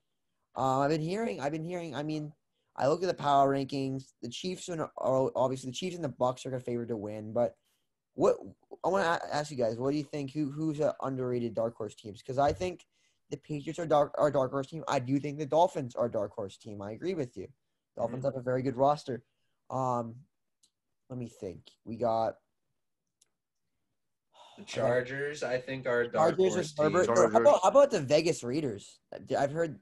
Uh, I've been hearing. I've been hearing. I mean, I look at the power rankings. The Chiefs and are obviously the Chiefs and the Bucks are going to favor to win. But what I want to ask you guys, what do you think? Who who's an underrated dark horse teams? Because I think the Patriots are dark are dark horse team. I do think the Dolphins are a dark horse team. I agree with you. Dolphins have a very good roster. Um, let me think. We got The Chargers, I think, are a dark Chargers horse team. Chargers. How about, how about the Vegas Raiders? I've heard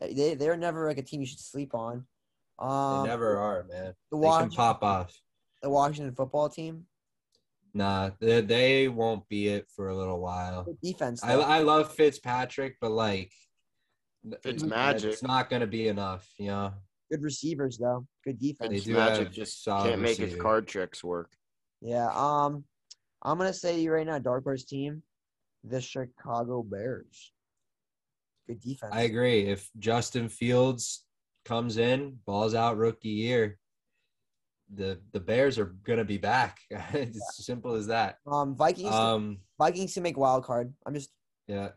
they they're never like a team you should sleep on. Um, They never are, man. the They can Washington, pop off. the Washington football team. Nah, they, they won't be it for a little while. Good defense. I, though. I love Fitzpatrick, but like, it's magic. It's not going to be enough, you know. Good receivers though. Good defense. They do magic. have Just can't make his card tricks work. Yeah. Um, I'm gonna say you right now, dark horse team, the Chicago Bears. Good defense. I agree. If Justin Fields comes in, balls out rookie year, the the Bears are gonna be back. it's as simple as that. Um, Vikings. Um, Vikings to make wild card. I'm just yeah,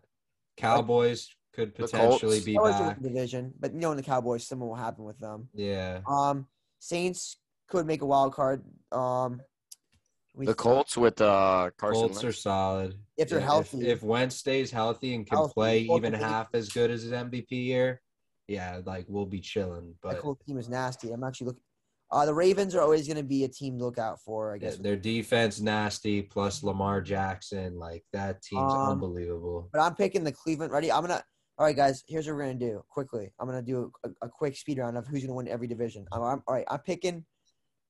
Cowboys could potentially be Cowboys back. division, but you know, in the Cowboys, something will happen with them. Yeah, Um, Saints could make a wild card. Um, we- The Colts with uh Carson Colts are solid. If they're Yeah, healthy. If, Wentz stays healthy and can Healthy, play even half as good as his MVP year, yeah, like we'll be chilling. That But Colts team is nasty. I'm actually looking. Uh, the Ravens are always going to be a team to look out for. I yeah, guess. their defense nasty plus Lamar Jackson, like that team's Um, unbelievable. But I'm picking the Cleveland. Ready? I'm gonna. All right, guys. Here's what we're gonna do quickly. I'm gonna do a, a quick speed round of who's gonna win every division. I'm, I'm- all right. I'm picking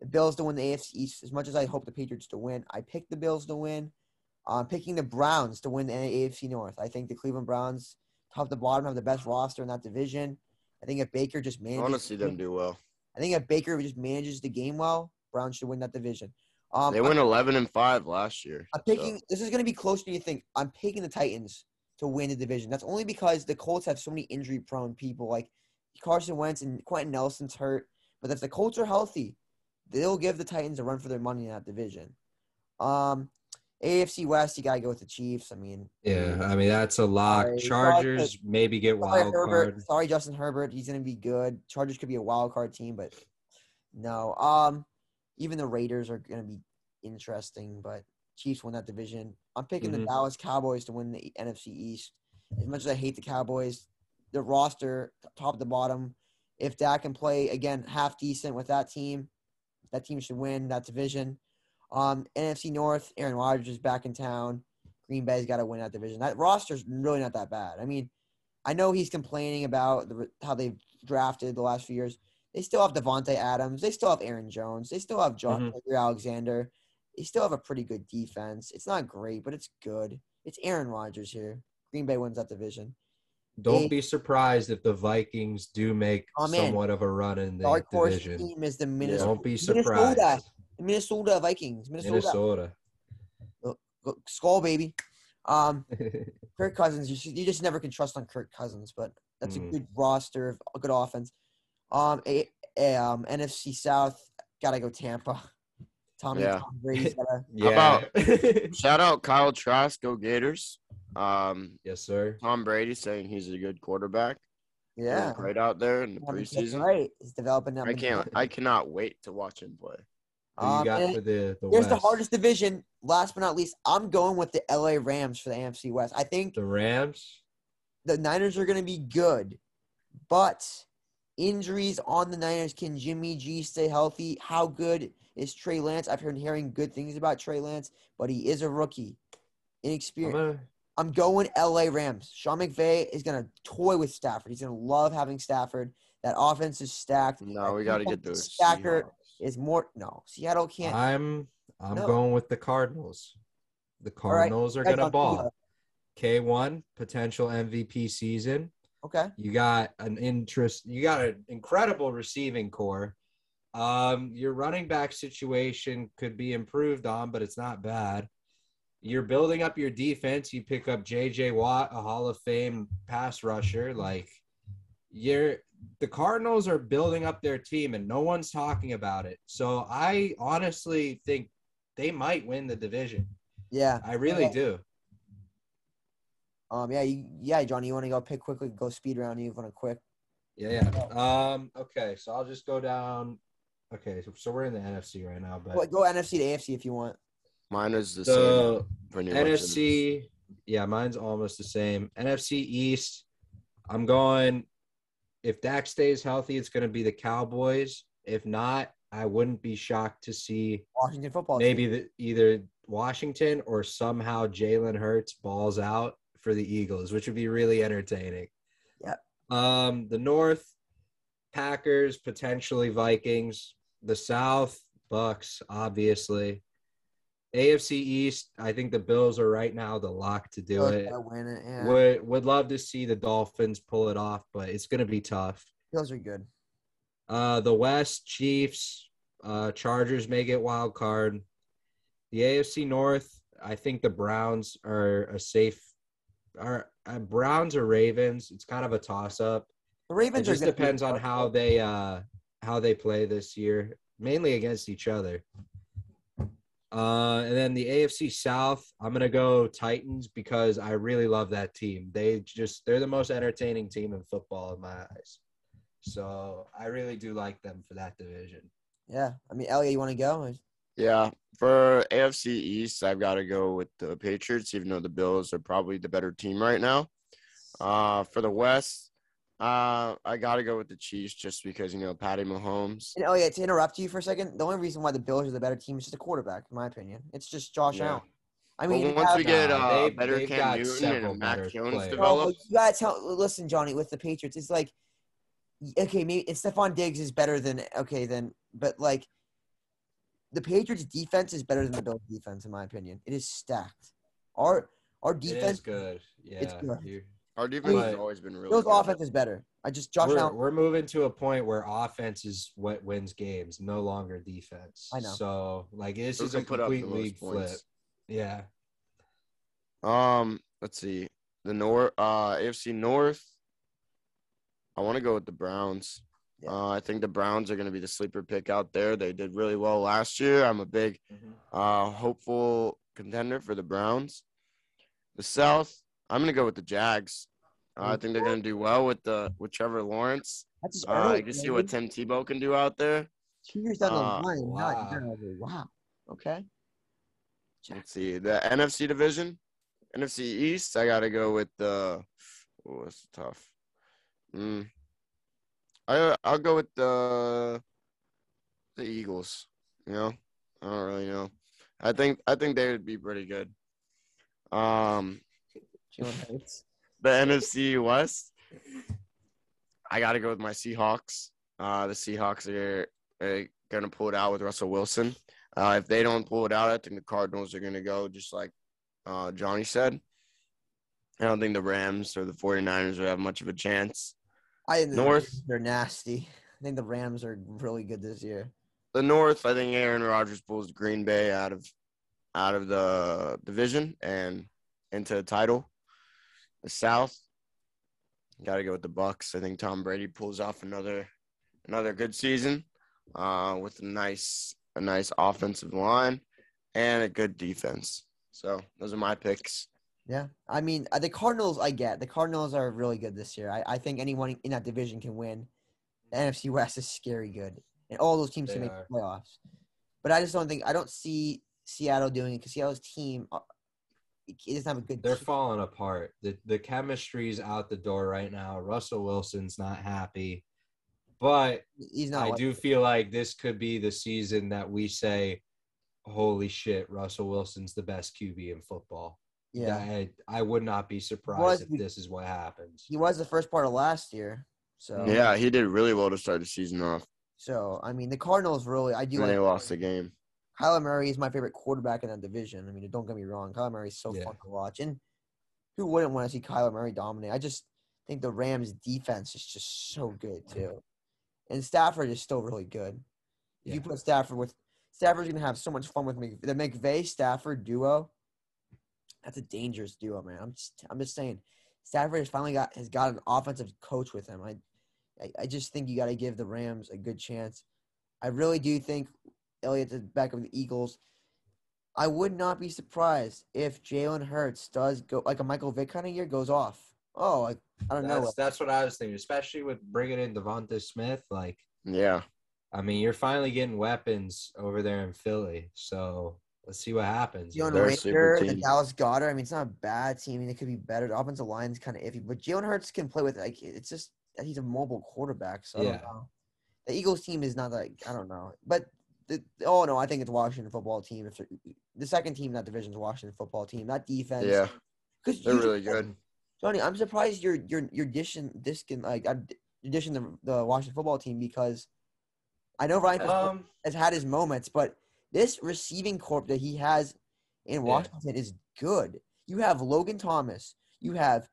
the Bills to win the AFC East. As much as I hope the Patriots to win, I picked the Bills to win. I'm picking the Browns to win the AFC North. I think the Cleveland Browns, top to bottom, have the best roster in that division. I think if Baker just I manages, want to see them do well. I think if Baker just manages the game well, Browns should win that division. Um, They I'm- went 11 and five last year. I'm so- picking. This is going to be closer than you think. I'm picking the Titans to win the division. That's only because the Colts have so many injury-prone people like Carson Wentz and Quenton Nelson's hurt. But if the Colts are healthy, they'll give the Titans a run for their money in that division. Um, AFC West, you gotta go with the Chiefs. I mean, Yeah, I mean that's a lock. Sorry, Chargers maybe get sorry, wild Herbert. card. Sorry, Justin Herbert. He's gonna be good. Chargers could be a wild card team, but no. Um, even the Raiders are gonna be interesting, but Chiefs win that division. I'm picking the Mhm. Dallas Cowboys to win the NFC East. As much as I hate the Cowboys, the roster, top to bottom, if Dak can play again half decent with that team, that team should win that division. Um, NFC North, Aaron Rodgers is back in town. Green Bay's got to win that division. That roster's really not that bad. I mean, I know he's complaining about the, how they've drafted the last few years. They still have Davante Adams. They still have Aaron Jones. They still have John Mhm. Alexander. They still have a pretty good defense. It's not great, but it's good. It's Aaron Rodgers here. Green Bay wins that division. Don't They- be surprised if the Vikings do make Oh, somewhat of a run in the Dark division. team is the Minnesota. Don't be surprised. The Minnesota Vikings. Minnesota. Minnesota. Go- Skull baby. Um, Kirk Cousins, you, should- you just never can trust on Kirk Cousins, but that's Mm. a good roster, a good offense. Um, a, a, um, NFC South, gotta go Tampa. Tommy Yeah. Tom Brady's gotta. yeah. Shout out Kyle Trask, go Gators. Um, yes, sir. Tom Brady saying he's a good quarterback. Yeah, right out there in the preseason. Right, he's developing. I can't. I cannot wait to watch him play. Who you Um, got for the, the Here's West? the hardest division. Last but not least, I'm going with the LA Rams for the AFC West. I think The Rams. the Niners are going to be good, but injuries on the Niners. Can Jimmy G stay healthy? How good is Trey Lance? I've been hearing good things about Trey Lance, but he is a rookie, I'm inexperienced. I'm going LA Rams. Sean McVay is going to toy with Stafford. He's going to love having Stafford. That offense is stacked. No, we got to get is those. Stacker Seahawks. Is more. No, Seattle can't. I'm I'm No. going with the Cardinals. The right, Cardinals are gonna ball. K1 potential MVP season. Okay. You got an interest. You got an incredible receiving core. Um, your running back situation could be improved on, but it's not bad. You're building up your defense. You pick up J.J. Watt, a Hall of Fame pass rusher. Like you're the Cardinals are building up their team, and no one's talking about it. So I honestly think they might win the division. Yeah. I really Yeah. do. Um. Yeah. You, yeah, Johnny. You want to go pick quickly? Go speed round. You want to quick? Yeah, yeah. Um, okay, so I'll just go down. Okay, so, so we're in the NFC right now, but Well, go NFC to AFC if you want. Mine is the same. the pretty much. NFC, yeah, mine's almost the same. NFC East, I'm going. If Dak stays healthy, it's going to be the Cowboys. If not, I wouldn't be shocked to see Washington football. maybe the, either Washington or somehow Jalen Hurts balls out for the Eagles, which would be really entertaining. Yeah. Um, the North, Packers, potentially Vikings. The South, Bucks, obviously. AFC East, I think the Bills are right now the lock to do it. it. Yeah. Would would love to see the Dolphins pull it off, but it's gonna be tough. Bills are good. Uh, the West, Chiefs, uh, Chargers may get wild card. The AFC North, I think the Browns are a safe. Are uh, Browns or Ravens? It's kind of a toss up. The It Ravens just are depends on how they uh how they play this year, mainly against each other. Uh, and then the AFC South, I'm gonna go Titans because I really love that team. They just they're the most entertaining team in football in my eyes. So I really do like them for that division. Yeah. I mean, Elliot, you want to go? Yeah, for AFC East, I've got to go with the Patriots, even though the Bills are probably the better team right now. Uh, for the West, uh, I got to go with the Chiefs just because you know Patty Mahomes. And yeah, to interrupt you for a second, the only reason why the Bills are the better team is just a quarterback, in my opinion. It's just Josh Yeah. Allen. I mean, you once have- we get Nah, uh, they- better they've Cam Newton and Mac Jones players. No, but you gotta tell. Listen, Johnny, with the Patriots, it's like, okay, maybe and Stefon Diggs is better than okay, then, but like, the Patriots' defense is better than the Bills' defense, in my opinion. It is stacked. Our our It is defense, good. Yeah. it's good. You- our defense has always been really Bills' good. offense is better. I just Josh we're, Allen. we're moving to a point where offense is what wins games, no longer defense. I know. So like this Who is a can put up the complete most league flip. Yeah. Um, let's see. The North, uh, AFC North. I want to go with the Browns. Yeah. Uh, I think the Browns are going to be the sleeper pick out there. They did really well last year. I'm a big, uh, hopeful contender for the Browns. The South, I'm going to go with the Jags. Uh, I think they're going to do well with the with Trevor Lawrence. That's just Uh, early, you can see what Tim Tebow can do out there. two years down the uh, line. Wow. wow. Okay. Let's see the NFC division, NFC East. I got to go with the. Oh, it's tough. Mm. I I'll go with the the Eagles. You know, I don't really know. I think I think they would be pretty good. Um, The NFC West. I got to go with my Seahawks. Uh, the Seahawks are, are going to pull it out with Russell Wilson. Uh, if they don't pull it out, I think the Cardinals are going to go just like uh, Johnny said. I don't think the Rams or the 49ers will have much of a chance. I think the North. they're nasty. I think the Rams are really good this year. The North, I think Aaron Rodgers pulls Green Bay out of out of the division and into the title. The South, got to go with the Bucks. I think Tom Brady pulls off another another good season uh, with a nice a nice offensive line and a good defense. So those are my picks. Yeah, I mean uh, the Cardinals. I get the Cardinals are really good this year. I, I think anyone in that division can win. The NFC West is scary good, and all those teams can make are. the playoffs. But I just don't think I don't see Seattle doing it because Seattle's team it it doesn't have a good. They're team. falling apart. The the chemistry's out the door right now. Russell Wilson's not happy. But He's not. I like- do feel like this could be the season that we say, Holy shit, Russell Wilson's the best QB in football. Yeah, I, I would not be surprised Was if this is what happens. he was the first part of last year. So Yeah, he did really well to start the season off. So I mean the Cardinals really. I do And like. they lost the game. Kyler Murray is my favorite quarterback in that division. I mean, don't get me wrong. Kyler Murray is so Yeah. fun to watch. And who wouldn't want to see Kyler Murray dominate? I just think the Rams defense is just so good too. And Stafford is still really good. If you put Stafford with Stafford's gonna have so much fun with me. The McVay Stafford duo, that's a dangerous duo, man. I'm just I'm just saying. Stafford has finally got has got an offensive coach with him. I I, I just think you gotta give the Rams a good chance. I really do think Elliott at the back of the Eagles. I would not be surprised if Jalen Hurts does go like a Michael Vick kind of year goes off Oh, like I don't know. That's, that's what I was thinking, especially with bringing in Devonta Smith. Like, Yeah. I mean, you're finally getting weapons over there in Philly. So let's see what happens. Jalen They're a super Rager, the team. Dallas Goedert. I mean, it's not a bad team. I mean, it could be better. The offensive line's kind of iffy, but Jalen Hurts can play with like it's just that he's a mobile quarterback. So I Yeah. don't know. The Eagles team is not like I don't know, but the, oh no, I think it's Washington football team. If the second team in that division is Washington football team, that defense. Yeah. because They're really good. Johnny, I'm surprised you're you're you're dishing disking like I'm dishing the the Washington football team because I know Ryan Um, has had his moments, but this receiving corp that he has in Yeah. Washington is good. You have Logan Thomas, you have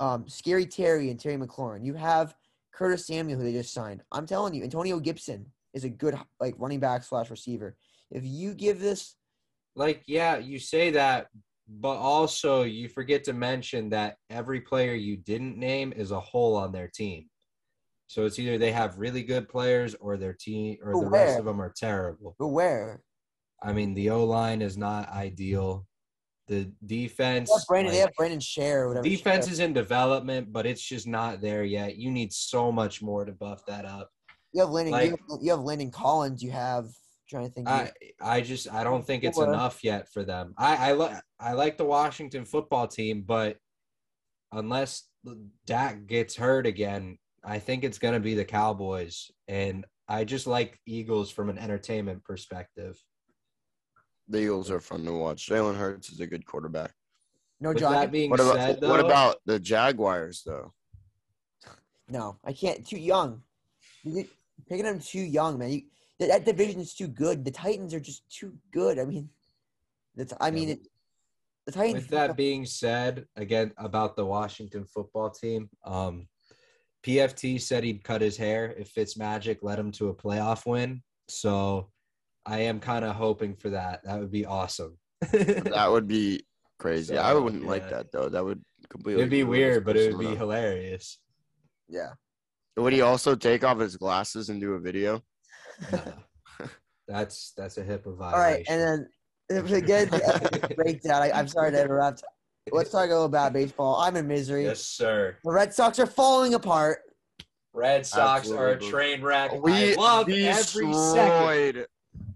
um, Scary Terry and Terry McLaurin, you have Curtis Samuel who they just signed. I'm telling you, Antonio Gibson is a good like running back slash receiver. If you give this, like, yeah, you say that, but also you forget to mention that every player you didn't name is a hole on their team. So it's either they have really good players or their team or But the rest of them are terrible. but where? I mean, the O line is not ideal. The defense, They have Brandon, they have Brandon Scherff or whatever. defense is in development, but it's just not there yet. You need so much more to buff that up. You have Landon. like- you, have, you have Landon Collins. You have trying to think. I I just I don't think it's Or- enough yet for them. I I like I like the Washington football team, but unless Dak gets hurt again, I think it's going to be the Cowboys. And I just like Eagles from an entertainment perspective. The Eagles are fun to watch. Jalen Hurts is a good quarterback. no, John. that being What about said, though, what about the Jaguars though? No, I can't. Too young. You get- Picking them too young, man. You, that, that division is too good. The Titans are just too good. I mean, that's. I mean, Yeah, it, the Titans. With that being said, again about the Washington football team, um, PFT said he'd cut his hair if Fitzmagic led him to a playoff win. So I am kind of hoping for that. That would be awesome. That would be crazy. I wouldn't like that though. That would completely It'd be weird, but it would be persona. hilarious. yeah. Would he also take off his glasses and do a video? Nah. that's that's a HIPAA violation. All right, and then to get the breakdown. I, I'm sorry to interrupt. Let's talk a little about baseball. I'm in misery. yes, sir. The Red Sox are falling apart. Red Sox are a train wreck. We I love every second.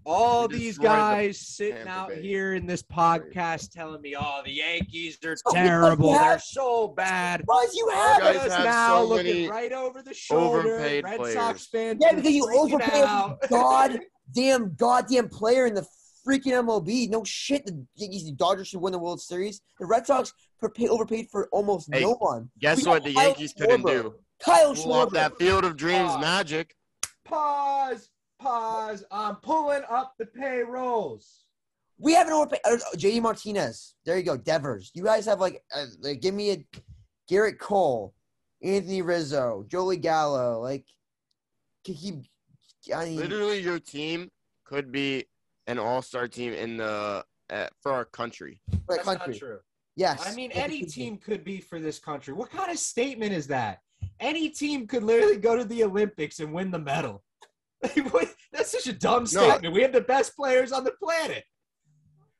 Destroyed. All these destroyed the guys sitting Tampa out Bay. here in this podcast telling me, "Oh, the Yankees are Oh, terrible. They're so bad." Because you You have guys us have now so looking right over the shoulder. overpaid Red players. Sox fans. Yeah, because you overpaid overpay out. a goddamn goddamn player in the freaking MLB. No shit, the Yankees, the Dodgers should win the World Series. The Red Sox prepay, overpaid for almost Hey, no one. Guess We what the Kyle Yankees couldn't do? Kyle Pull off Schwarber. that field of dreams Pause. magic. Pause. Pause. I'm pulling up the payrolls. We haven't overpaid. Uh, JD Martinez. There you go. Devers. You guys have like, uh, like, give me a Gerrit Cole, Anthony Rizzo, Joey Gallo. Like, can he? I mean, Literally, your team could be an all-star team in the uh, for our country. for That's country. not true. Yes. I mean, any team could be for this country. What kind of statement is that? Any team could literally go to the Olympics and win the medal. Like, what- That's such a dumb statement. We have the best players on the planet.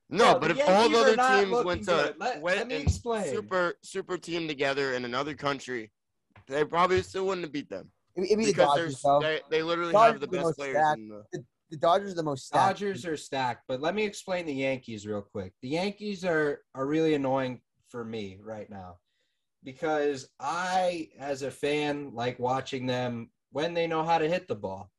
No, No, but if all the other teams went to. Let- went let me explain. super super team together in another country, they probably still wouldn't have beat them It'd be the Dodgers, they're, they they literally Dodgers have the are the best players stacked. in the. The Dodgers are the most stacked. Dodgers are stacked, but let me explain the Yankees real quick. The Yankees are are really annoying for me right now because I, as a fan, like watching them when they know how to hit the ball.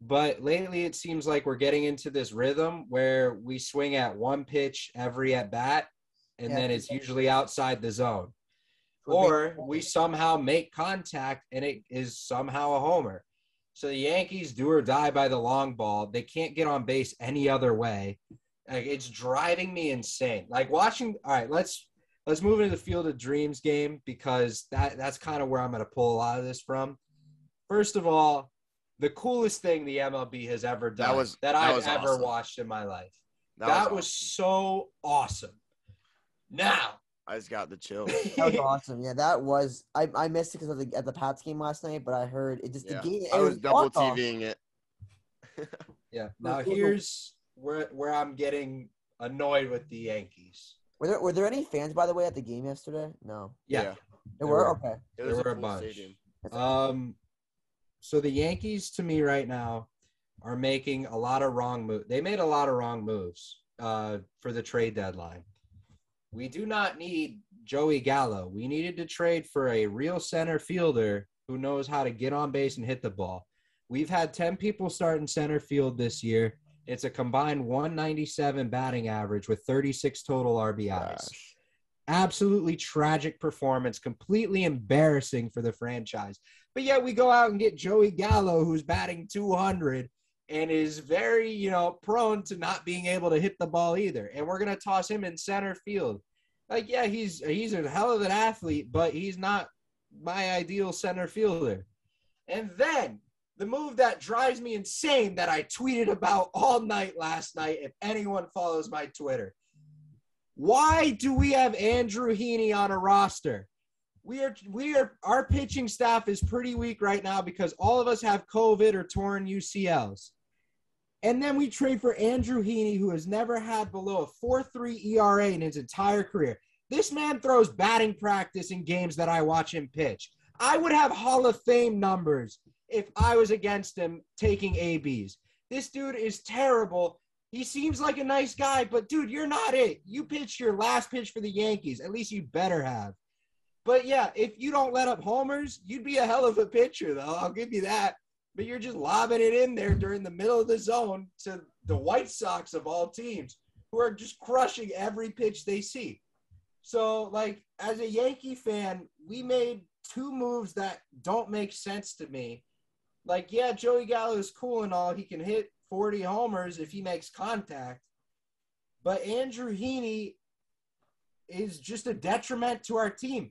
But lately, it seems like we're getting into this rhythm where we swing at one pitch every at bat, and Yeah. then it's usually outside the zone. Or we somehow make contact and it is somehow a homer. So the Yankees do or die by the long ball. They can't get on base any other way. Like it's driving me insane. Like watching. All right, let's let's move into the Field of Dreams game because that that's kind of where I'm going to pull a lot of this from. First of all, the coolest thing the MLB has ever done that, was- that that I've was ever awesome. watched in my life. That, That, was, was so awesome. Now, I just got the chill. That was awesome. Yeah, that was. I, I missed it because of the at the Pats game last night, but I heard it just Yeah. the game. I it was double walk-off. TVing it. Yeah. Now here's where where I'm getting annoyed with the Yankees. Were there were there any fans by the way at the game yesterday? No. Yeah. Yeah. There There were were. okay. It There was were a full bunch. stadium. Um, so the Yankees, to me, right now, are making a lot of wrong moves. They made a lot of wrong moves uh, for the trade deadline. We do not need Joey Gallo. We needed to trade for a real center fielder who knows how to get on base and hit the ball. We've had 10 people start in center field this year. It's a combined 197 batting average with 36 total RBIs Trash. absolutely tragic performance, completely embarrassing for the franchise. But yet we go out and get Joey Gallo, who's batting 200 and is very, you know, prone to not being able to hit the ball either. And we're gonna toss him in center field. Like, yeah, he's he's a hell of an athlete, but he's not my ideal center fielder. And then the move that drives me insane that I tweeted about all night last night, if anyone follows my Twitter. Why do we have Andrew Heaney on a roster? We are we are our pitching staff is pretty weak right now because all of us have COVID or torn UCLs. And then we trade for Andrew Heaney, who has never had below a 4-3 ERA in his entire career. This man throws batting practice in games that I watch him pitch. I would have Hall of Fame numbers if I was against him taking ABs. This dude is terrible. He seems like a nice guy, but dude, you're not it. You pitched your last pitch for the Yankees. At least you better have. But yeah, if you don't let up homers, you'd be a hell of a pitcher, though. I'll give you that. But you're just lobbing it in there during the middle of the zone to the White Sox of all teams, who are just crushing every pitch they see. So, like, as a Yankee fan, we made two moves that don't make sense to me. Like, yeah, Joey Gallo is cool and all. He can hit 40 homers if he makes contact. But Andrew Heaney is just a detriment to our team.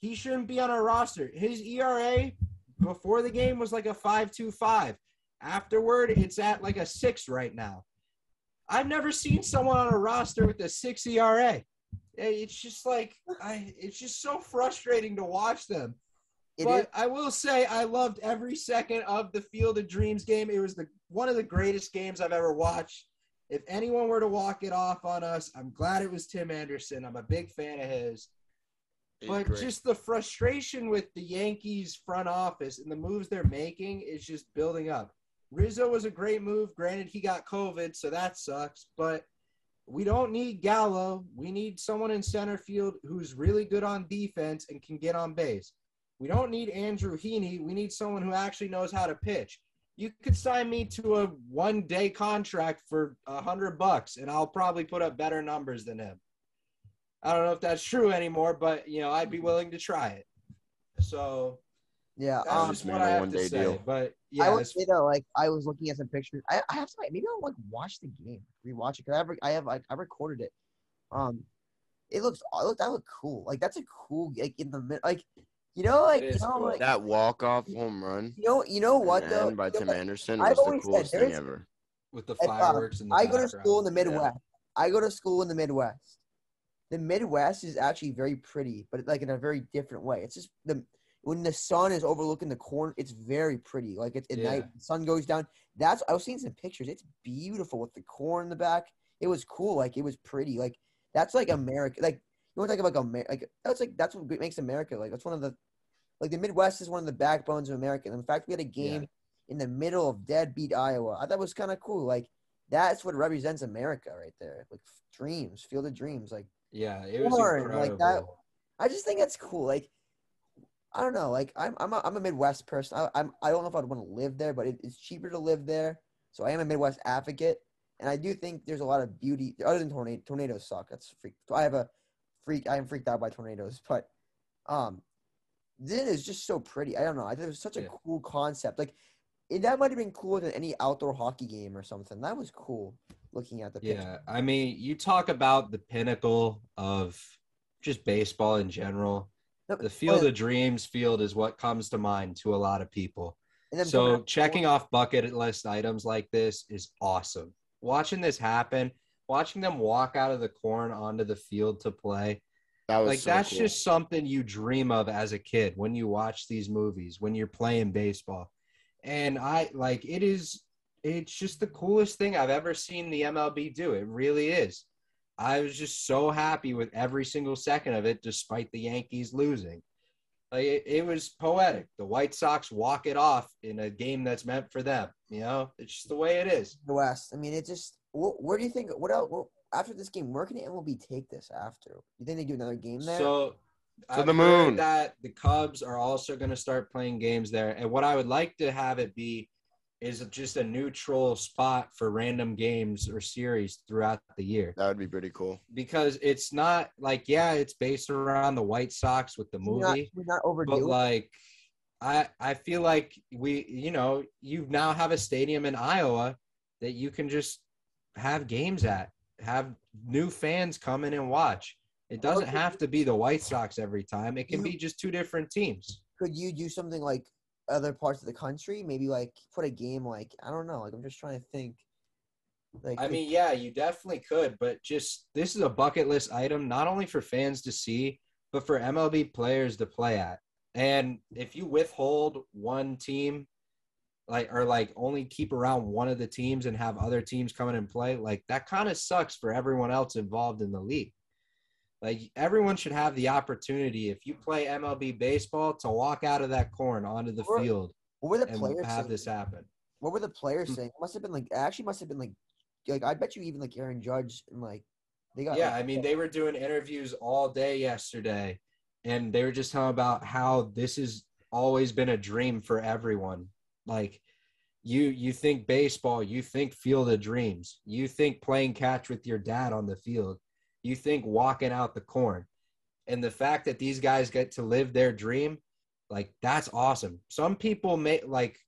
He shouldn't be on our roster. His ERA before the game was like a 5.25. Afterward, it's at like a 6 right now. I've never seen someone on a roster with a 6 ERA. It's just like I it's just so frustrating to watch them. It but is- I will say I loved every second of the Field of Dreams game. It was the one of the greatest games I've ever watched. If anyone were to walk it off on us, I'm glad it was Tim Anderson. I'm a big fan of his. But great. just the frustration with the Yankees front office and the moves they're making is just building up. Rizzo was a great move. Granted, he got COVID, so that sucks. But we don't need Gallo. We need someone in center field who's really good on defense and can get on base. We don't need Andrew Heaney. We need someone who actually knows how to pitch. You could sign me to a one day contract for a hundred bucks, and I'll probably put up better numbers than him. I don't know if that's true anymore, but you know, I'd be willing to try it. So yeah. that's Um, just what I have to say. deal. But yeah, I yeah, would say though, like I was looking at some pictures. I, I have to maybe I'll like watch the game, rewatch it because I have I have like I recorded it. Um, it looks it looked that looked cool. Like that's a cool like in the mid like you know like you know cool. like that walk off home run you know you know what at though end by You know Tim what? Anderson I've was the always said coolest thing ever. with the uh, fireworks and the I go to school in the Yeah. Midwest. I go to school in the Midwest. The Midwest is actually very pretty, but like in a very different way. It's just the when the sun is overlooking the corn, it's very pretty. Like it's at Yeah. night, the sun goes down. That's I was seeing some pictures. It's beautiful with the corn in the back. It was cool. Like it was pretty. Like that's like America. Like you want to talk about like America? Like that's like that's what makes America. Like that's one of the like the Midwest is one of the backbones of America. And in fact, we had a game in the middle of deadbeat Iowa. I thought it was kind of cool. Like that's what represents America right there. Like dreams, field of dreams. Like Yeah, it was incredible. like that- I just think it's cool. Like I don't know. Like I'm I'm a, I'm a Midwest person. I, I'm I don't know if I'd want to live there, but it, it's cheaper to live there. So I am a Midwest advocate, and I do think there's a lot of beauty. Other than tornado, tornadoes suck. That's freak. I have a freak. I am freaked out by tornadoes, but um, this is just so pretty. I don't know. I think it was such a Yeah. cool concept. Like it, that might have been cooler than any outdoor hockey game or something. That was cool. Looking at the picture. Yeah, I mean, you talk about the pinnacle of just baseball in general. No, The Field but- of Dreams field is what comes to mind to a lot of people. and then So coming checking off bucket list items like this is awesome. Watching this happen, watching them walk out of the corn onto the field to play, That was like so that's cool. just something you dream of as a kid when you watch these movies, when you're playing baseball. And I like it is it's just the coolest thing I've ever seen the MLB do. It really is. I was just so happy with every single second of it, despite the Yankees losing. Like it, it was poetic. The White Sox walk it off in a game that's meant for them. You know, it's just the way it is. The West. I mean, it just. wh- Where do you think? What else? What, after this game, where can the MLB take this after? You think they do another game there? So, To I've the heard moon. That the Cubs are also going to start playing games there, and what I would like to have it be is just a neutral spot for random games or series throughout the year. That would be pretty cool. Because it's not like yeah, it's based around the White Sox with the Should We're not, movie, should we not overdo but like. I, I feel like we you know you now have a stadium in Iowa that you can just have games at have new fans come in and watch it doesn't Okay. have to be the White Sox every time. It can You- be just two different teams. Could you do something like other parts of the country? Maybe like put a game like I don't know. Like I'm just trying to think. Like I mean, yeah, you definitely could, but just this is a bucket list item, not only for fans to see, but for MLB players to play at. And if you withhold one team, like or like only keep around one of the teams and have other teams come in and play, like that kind of sucks for everyone else involved in the league. Like everyone should have the opportunity if you play MLB baseball to walk out of that corn onto the Or- field what were the and players have saying? this happen. What were the players Hmm. saying? It must have been like actually must have been like like I bet you even like Aaron Judge and like they got Yeah, like, I mean, they were doing interviews all day yesterday, and they were just talking about how this has always been a dream for everyone. Like, you you think baseball, you think field of dreams, you think playing catch with your dad on the field, you think walking out the corn, and the fact that these guys get to live their dream, like that's awesome. Some people may like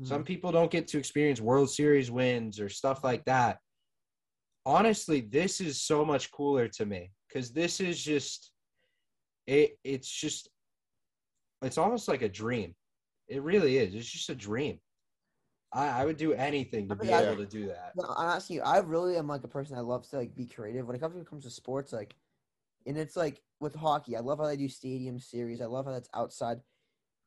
Mhm. some people don't get to experience World Series wins or stuff like that. Honestly, this is so much cooler to me because this is just it. It's just it's almost like a dream. It really is. It's just a dream. I, I would do anything to be Yeah. able to do that. No, I'm asking you. I really am like a person that loves to like be creative when it comes when it comes to sports. Like, and it's like with hockey. I love how they do stadium series. I love how that's outside.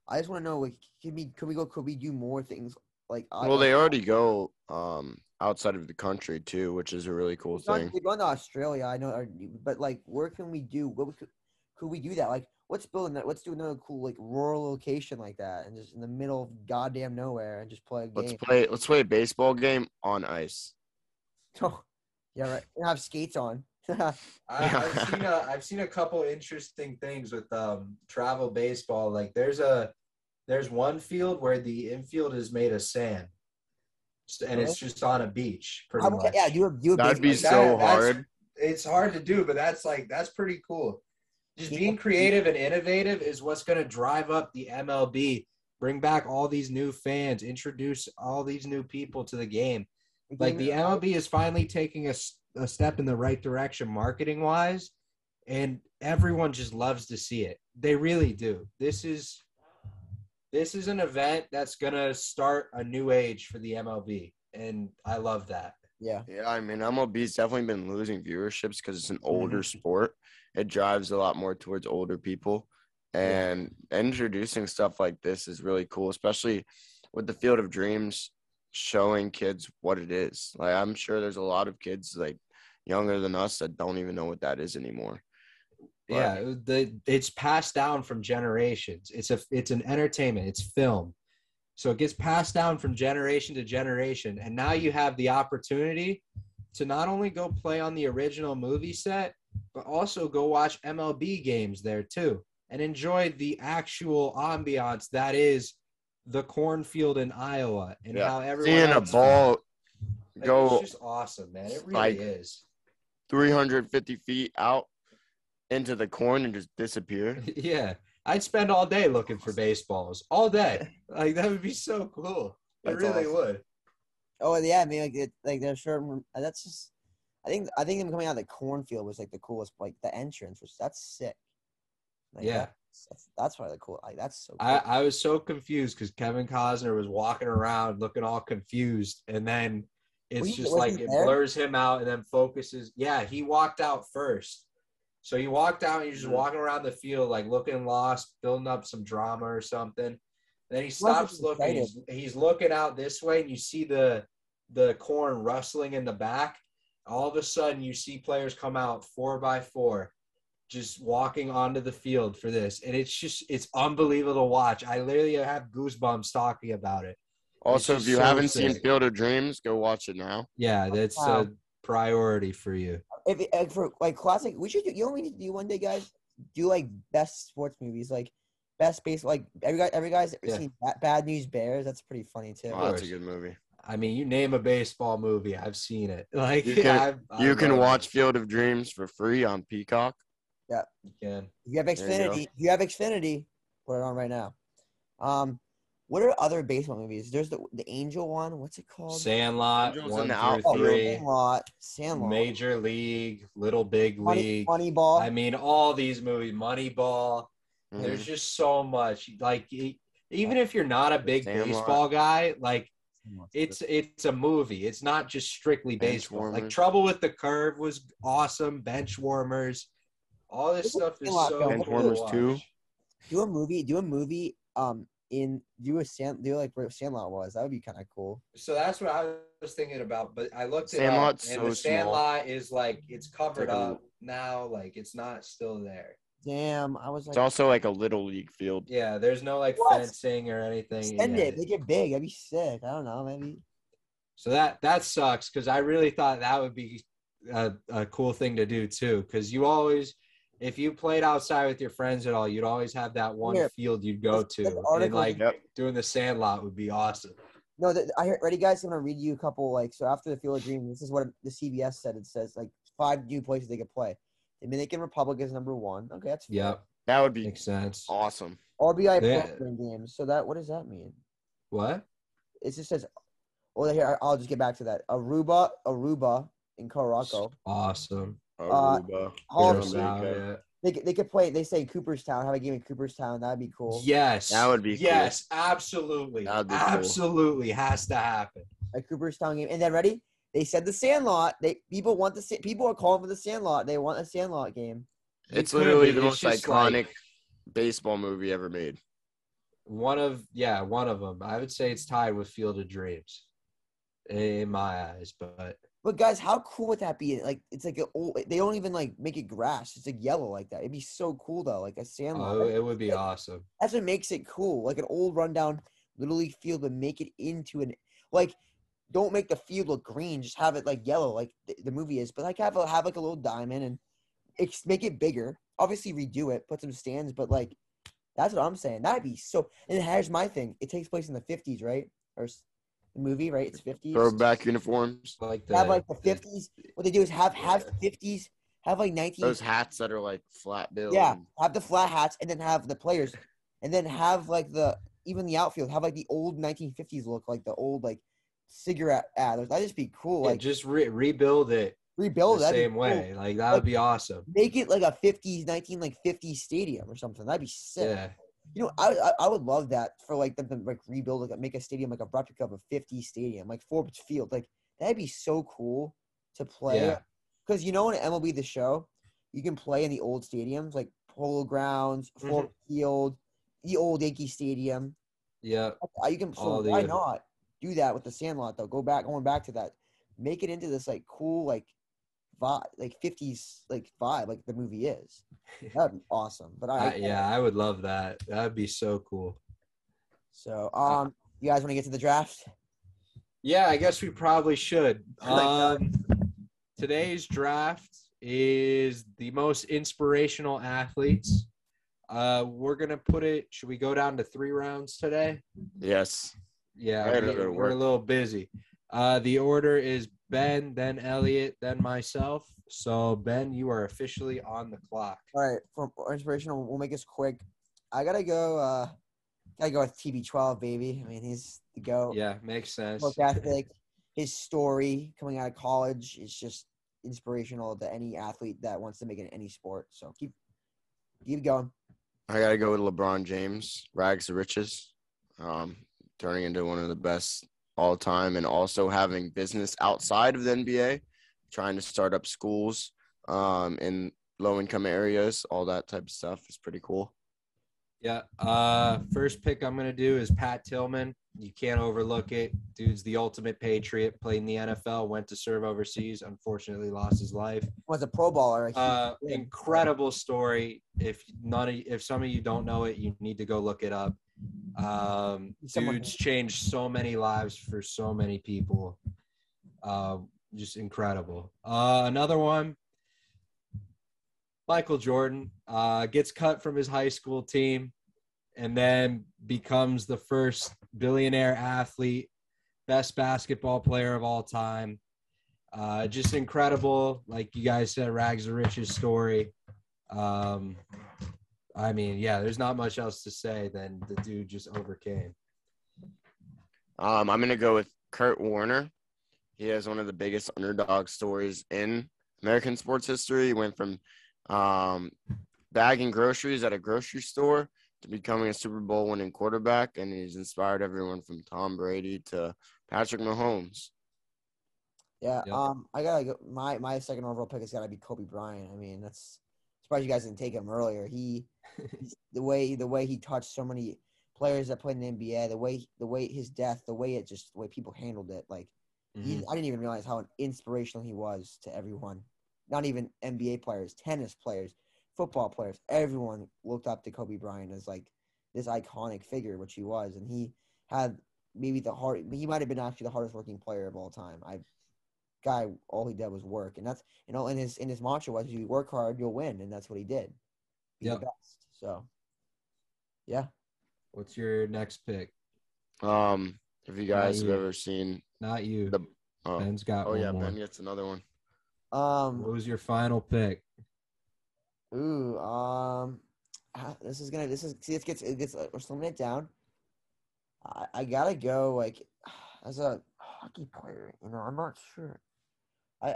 I just want to know, like, can we could we go? Could we do more things? Like, Well, like, they already go um, outside of the country too, which is a really cool We've gone, thing. we've gone to Australia. I know, but like, where can we do? What we could, could we do that? Like, let's build that. Let's do another cool like rural location like that, and just in the middle of goddamn nowhere, and just play a game. Let's play. Let's play a baseball game on ice. Oh, yeah, right. And have skates on. I, I've seen a I've seen a couple interesting things with um travel baseball. Like there's a there's one field where the infield is made of sand, and it's just on a beach. Pretty I would- much. yeah, do a do a That'd be baseball- Like, so that- hard. It's hard to do, but that's like that's pretty cool. Just being creative and innovative is what's going to drive up the MLB. Bring back all these new fans, introduce all these new people to the game. Like the MLB is finally taking a step in the right direction marketing wise, and everyone just loves to see it. They really do. This is this is an event that's gonna start a new age for the MLB, and I love that. Yeah. Yeah, I mean MLB's definitely been losing viewerships because it's an older Mm-hmm. sport. It drives a lot more towards older people, and introducing stuff like this is really cool, especially with the Field of Dreams showing kids what it is. Like I'm sure there's a lot of kids like younger than us that don't even know what that is anymore. But- Yeah, the it's passed down from generations. It's a it's an entertainment. It's film, so it gets passed down from generation to generation, and now you have the opportunity to not only go play on the original movie set, but also go watch MLB games there too, and enjoy the actual ambiance that is the cornfield in Iowa and Yeah. how everyone Seeing a ball like, go It's just awesome, man. It really like- is. 350 feet out into the corn and just disappear. Yeah, I'd spend all day looking for baseballs, all day. Like that would be so cool. It That's really awesome. would. Oh yeah, I mean like it, like there's certain that's just I think I think them coming out of the cornfield was like the coolest like the entrance was that's sick. Like, Yeah. that's, that's probably the cool. Like that's so. Cool. I, I was so confused because Kevin Costner was walking around looking all confused, and then it's you- just like it there? blurs him out and then focuses. Yeah, he walked out first. So he walked out and he's just Mhm. walking around the field like looking lost, building up some drama or something. Then he stops looking. He's, he's looking out this way, and you see the the corn rustling in the back. All of a sudden, you see players come out four by four, just walking onto the field for this, and it's just it's unbelievable to watch. I literally have goosebumps talking about it. Also, if you so haven't seen sick. Field of Dreams, go watch it now. Yeah, that's Wow. a priority for you. If it, like, for like classic, we should do. You know what we need to do one day, guys? Do like best sports movies, like best base. Like every guy, every guy's Yeah. seen Bad, Bad News Bears. That's pretty funny too. Oh, that's a good movie. I mean, you name a baseball movie, I've seen it. Like You can- I've- I You can watch it. Field of Dreams for free on Peacock. Yeah, you can. If you have There you. Xfinity, you have Xfinity, put it on right now. Um, what are other baseball movies? There's the the Angel one. What's it called? Sandlot Angels one through outfield. Oh, three, Sandlot. Sandlot. Major League, Little Big League. Money, League. Moneyball. I mean, all these movies, Moneyball. Mhm. There's just so much. Like, even if you're not a big Sandlot. baseball guy, like it's it's a movie. It's not just strictly Bench baseball. Like. Trouble with the Curve was awesome. Bench warmers. All this stuff is so though. cool Bench warmers watch. too. do a movie. Do a movie. Um, in do a sand. Do like where Sandlot was. That would be kind of cool. So that's what I was thinking about. But I looked it Sandlot's up, and so the small. Sandlot is like it's covered like a- up now. Like it's not still there. Damn, I was like, It's also like a little league field. Yeah, there's no like What? fencing or anything. extend Yeah. it, make it big. That'd be sick. I don't know, maybe. So that that sucks because I really thought that would be a, a cool thing to do too. Because you always, if you played outside with your friends at all, you'd always have that one Here. field you'd go Let's- to, let's and like Yep. doing the Sandlot would be awesome. No, the, I heard. Ready, guys? I'm gonna read you a couple. Like, so after the Field of Dreams, this is what the CBS said. It says like five new places they could play. Dominican Republic is number one. Okay, that's fair. Yep, That would be makes sense. awesome. RBI Yeah. program games. So that what does that mean? What? It just says. Well, here I'll just get back to that. Aruba, Aruba in Curaçao. Awesome. Uh, Aruba. Hall of- Jamaica. They could, they could play. They say Cooperstown. Have a game in Cooperstown. That'd be cool. Yes, That would be cool. yes, absolutely, That'd be cool. absolutely has to happen. A Cooperstown game. And then ready? They said the Sandlot. They people want the people are calling for the Sandlot. They want a Sandlot game. It's could literally the most just like- iconic baseball movie ever made. One of yeah, one of them. I would say it's tied with Field of Dreams, in my eyes. But But guys, how cool would that be? Like it's like a old, they don't even like make it grass. It's like yellow like that. It'd be so cool though, like a Sandlot. oh, it would be awesome. That's what makes it cool. Like an old rundown little league field, but make it into an like. Don't make the field look green. Just have it like yellow, like the, the movie is. But like have a have like a little diamond and ex- make it bigger. Obviously redo it, put some stands, but like that's what I'm saying. That'd be so. And here's my thing. It takes place in the 50s, right? Or the movie, right? It's 50s. Throwback uniforms. Like the have like the 50s. What they do is have have 50s, have like 19. Those hats that are like flat bill. Yeah, have the flat hats and then have the players, and then have like the even the outfield have like the old 1950s look, like the old like cigarette ad. That'd just be cool. yeah, Like just re- rebuild it rebuild the same way. Like that would be awesome. Make it like a 50s 19 like 50s stadium or something. That'd be sick. Yeah, You know, I, I I would love that for like them to like rebuild like make a stadium like a replica of a 50s stadium like Forbes Field. Like that'd be so cool to play. Yeah. Because you know in MLB the show, you can play in the old stadiums like Polo Grounds, Mhm. Ford Field, the old Yankee Stadium. yeah. You can so All the- why not do that with the Sandlot though? Go back, going back to that, make it into this like cool like vibe, like 50s like vibe, like the movie is. That'd be awesome. But I, I, yeah, I would love that. That'd be so cool. So um, you guys want to get to the draft? Yeah, I guess we probably should. Um, today's draft is the most inspirational athletes. Uh, we're gonna put it. Should we go down to three rounds today? Yes. Yeah, we, go to we're a little busy. Uh, the order is Ben, then Elliot, then myself. So Ben, you are officially on the clock. All right, for for inspirational, we'll make this quick. I gotta go. uh Gotta go with TB12, baby. I mean, he's the go. Yeah, makes sense. Work ethic, his story coming out of college is just inspirational to any athlete that wants to make it in any sport. So keep keep going. I gotta go with LeBron James, rags to riches, um, turning into one of the best all time, and also having business outside of the NBA, trying to start up schools um, in low income areas, all that type of stuff is pretty cool. Yeah. Uh, first pick I'm gonna do is Pat Tillman. You can't overlook it. Dude's the ultimate patriot. Played in the NFL, went to serve overseas. Unfortunately, lost his life. Was a Pro Bowler. Uh, incredible story. If none, of, if some of you don't know it, you need to go look it up. Um, Someone- dude's changed so many lives for so many people. Uh, just incredible. Uh, another one. Michael Jordan uh, gets cut from his high school team and then becomes the first billionaire athlete, best basketball player of all time. Uh, just incredible. Like you guys said, Rags to Riches story. Um, I mean, yeah, there's not much else to say than the dude just overcame. Um, I'm gonna go with Kurt Warner. He has one of the biggest underdog stories in American sports history. He went from um, bagging groceries at a grocery store to becoming a Super Bowl winning quarterback, and he's inspired everyone from Tom Brady to Patrick Mahomes. Yeah, Yep. um, I gotta go. My my second overall pick has got to be Kobe Bryant. I mean, that's surprised you guys didn't take him earlier. He, the way the way he touched so many players that played in the NBA, the way the way his death, the way it just the way people handled it, like he, I didn't even realize how inspirational he was to everyone. Not even NBA players, tennis players, football players. Everyone looked up to Kobe Bryant as like this iconic figure, which he was, and he had maybe the hard. He might have been actually the hardest working player of all time. I guy, all he did was work, and that's you know, in his in his mantra was, "You work hard, you'll win," and that's what he did. Be Yep. the best. So, yeah. What's your next pick? Um, if you guys have ever seen, Not you. The- oh, Ben's got oh one yeah, more. Ben gets another one. Um. What was your final pick? Ooh, um, ah, this is gonna. This is see. It gets. It gets. Uh, we're slimming it down. I, I gotta go like as a hockey player. You know, I'm not sure. I,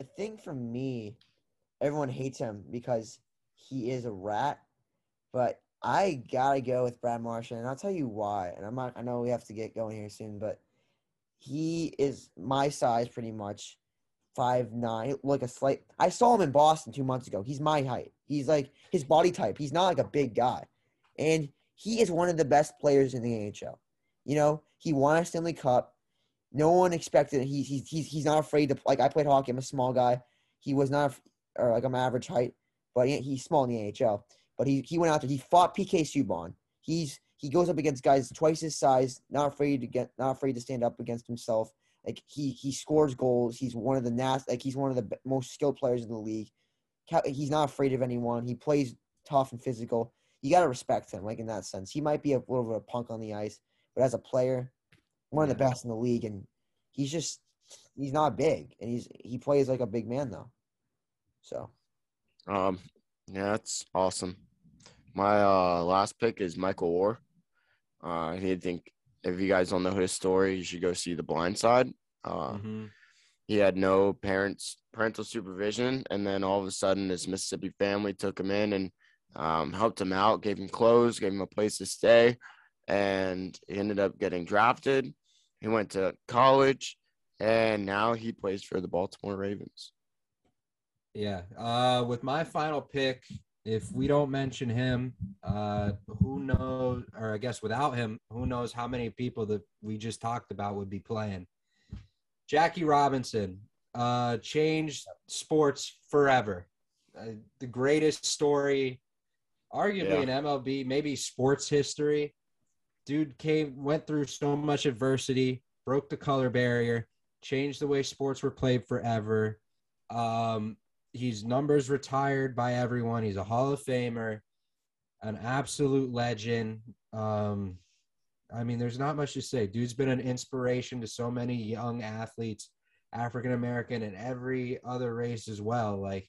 I think for me, everyone hates him because he is a rat, but I gotta go with Brad Marchand, and I'll tell you why. And I'm not. I know we have to get going here soon, but he is my size pretty much five nine, like a slight. I saw him in Boston two months ago. He's my height. He's like his body type. He's not like a big guy, and he is one of the best players in the NHL. You know, he won a Stanley Cup. No one expected. He's he's he's he's not afraid to like. I played hockey. I'm a small guy. He was not, or like I'm average height, but he, he's small in the AHL. But he he went out there. He fought PK Subban. He's he goes up against guys twice his size. Not afraid to get. Not afraid to stand up against himself. Like he he scores goals. He's one of the nas like he's one of the most skilled players in the league. He's not afraid of anyone. He plays tough and physical. You gotta respect him, like in that sense. He might be a little bit of a punk on the ice, but as a player, one of the best in the league. And he's just he's not big, and he's he plays like a big man though. So Um, yeah, that's awesome. My uh last pick is Michael Oher. Uh, I think if you guys don't know his story, you should go see The Blind Side. Uh, Mhm. he had no parents parental supervision, and then all of a sudden, his Mississippi family took him in and um, helped him out, gave him clothes, gave him a place to stay, and he ended up getting drafted. He went to college, and now he plays for the Baltimore Ravens. Yeah. Uh, with my final pick, if we don't mention him, uh, who knows? Or I guess without him, who knows how many people that we just talked about would be playing? Jackie Robinson uh, changed sports forever. Uh, the greatest story, arguably in MLB, maybe sports history. Dude came, went through so much adversity, broke the color barrier, changed the way sports were played forever. Um, he's numbers retired by everyone. He's a Hall of Famer, an absolute legend. Um, I mean, there's not much to say. Dude's been an inspiration to so many young athletes, African American and every other race as well. Like,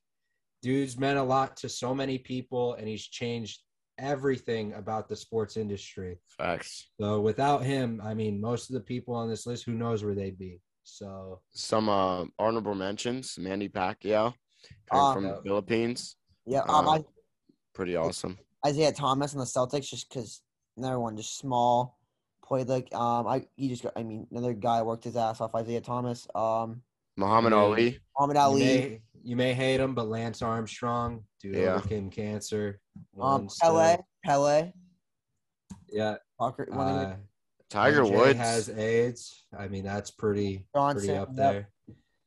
dude's meant a lot to so many people, and he's changed everything about the sports industry. Facts. So without him, I mean, most of the people on this list, who knows where they'd be. So Some uh, honorable mentions: Manny Pacquiao, coming Ah. from the Philippines. yeah, um, Uh, I, Pretty awesome. Isaiah Thomas and the Celtics, just because another one, just small, played like um, I he just got, I mean another guy worked his ass off. Isaiah Thomas, um, Muhammad Yeah. Ali. Muhammad you Ali, may, you may hate him, but Lance Armstrong, dude Yeah. overcame cancer. um, won still. Pele, Pele, Yeah. Parker, one Uh, Tiger MJ Woods. has AIDS. I mean, that's pretty Johnson, pretty up yep.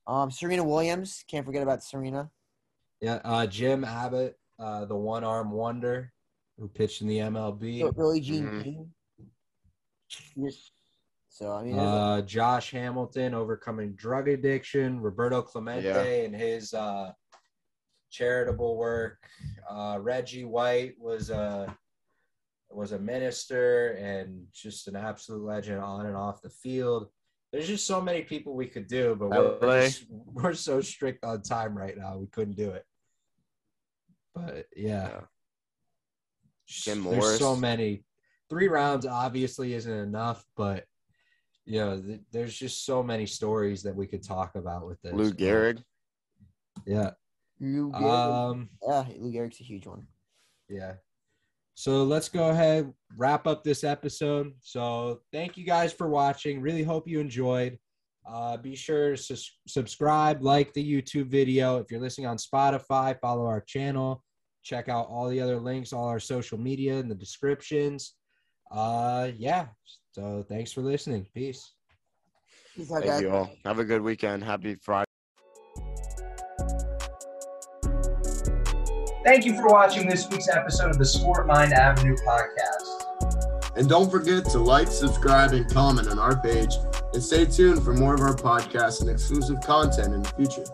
There. Um, Serena Williams. Can't forget about Serena. Yeah, uh, Jim Abbott, uh, the one arm wonder who pitched in the MLB. So, Billie Jean Mhm. Yes. So I mean, there's a- Uh, Josh Hamilton overcoming drug addiction. Roberto Clemente Yeah. and his uh, charitable work. Uh, Reggie White was a was a minister and just an absolute legend on and off the field. There's just so many people we could do, but we're, LA. just- we're so strict on time right now. We couldn't do it. But yeah, Yeah. Just- Jim there's so many. Three rounds obviously isn't enough, but you know, th- there's just so many stories that we could talk about with this. Lou Gehrig. Yeah. Lou Gehrig. Um. yeah, Lou Gehrig's a huge one. Yeah. So let's go ahead wrap up this episode. So thank you guys for watching. Really hope you enjoyed. Uh, be sure to sus- subscribe, like the YouTube video. If you're listening on Spotify, follow our channel. Check out all the other links, all our social media in the descriptions. Uh, yeah. So thanks for listening. Peace. Peace Thank you all. Have a good weekend. Happy Friday. Thank you for watching this week's episode of the Sport Mind Avenue podcast. And don't forget to like, subscribe, and comment on our page. And stay tuned for more of our podcasts and exclusive content in the future.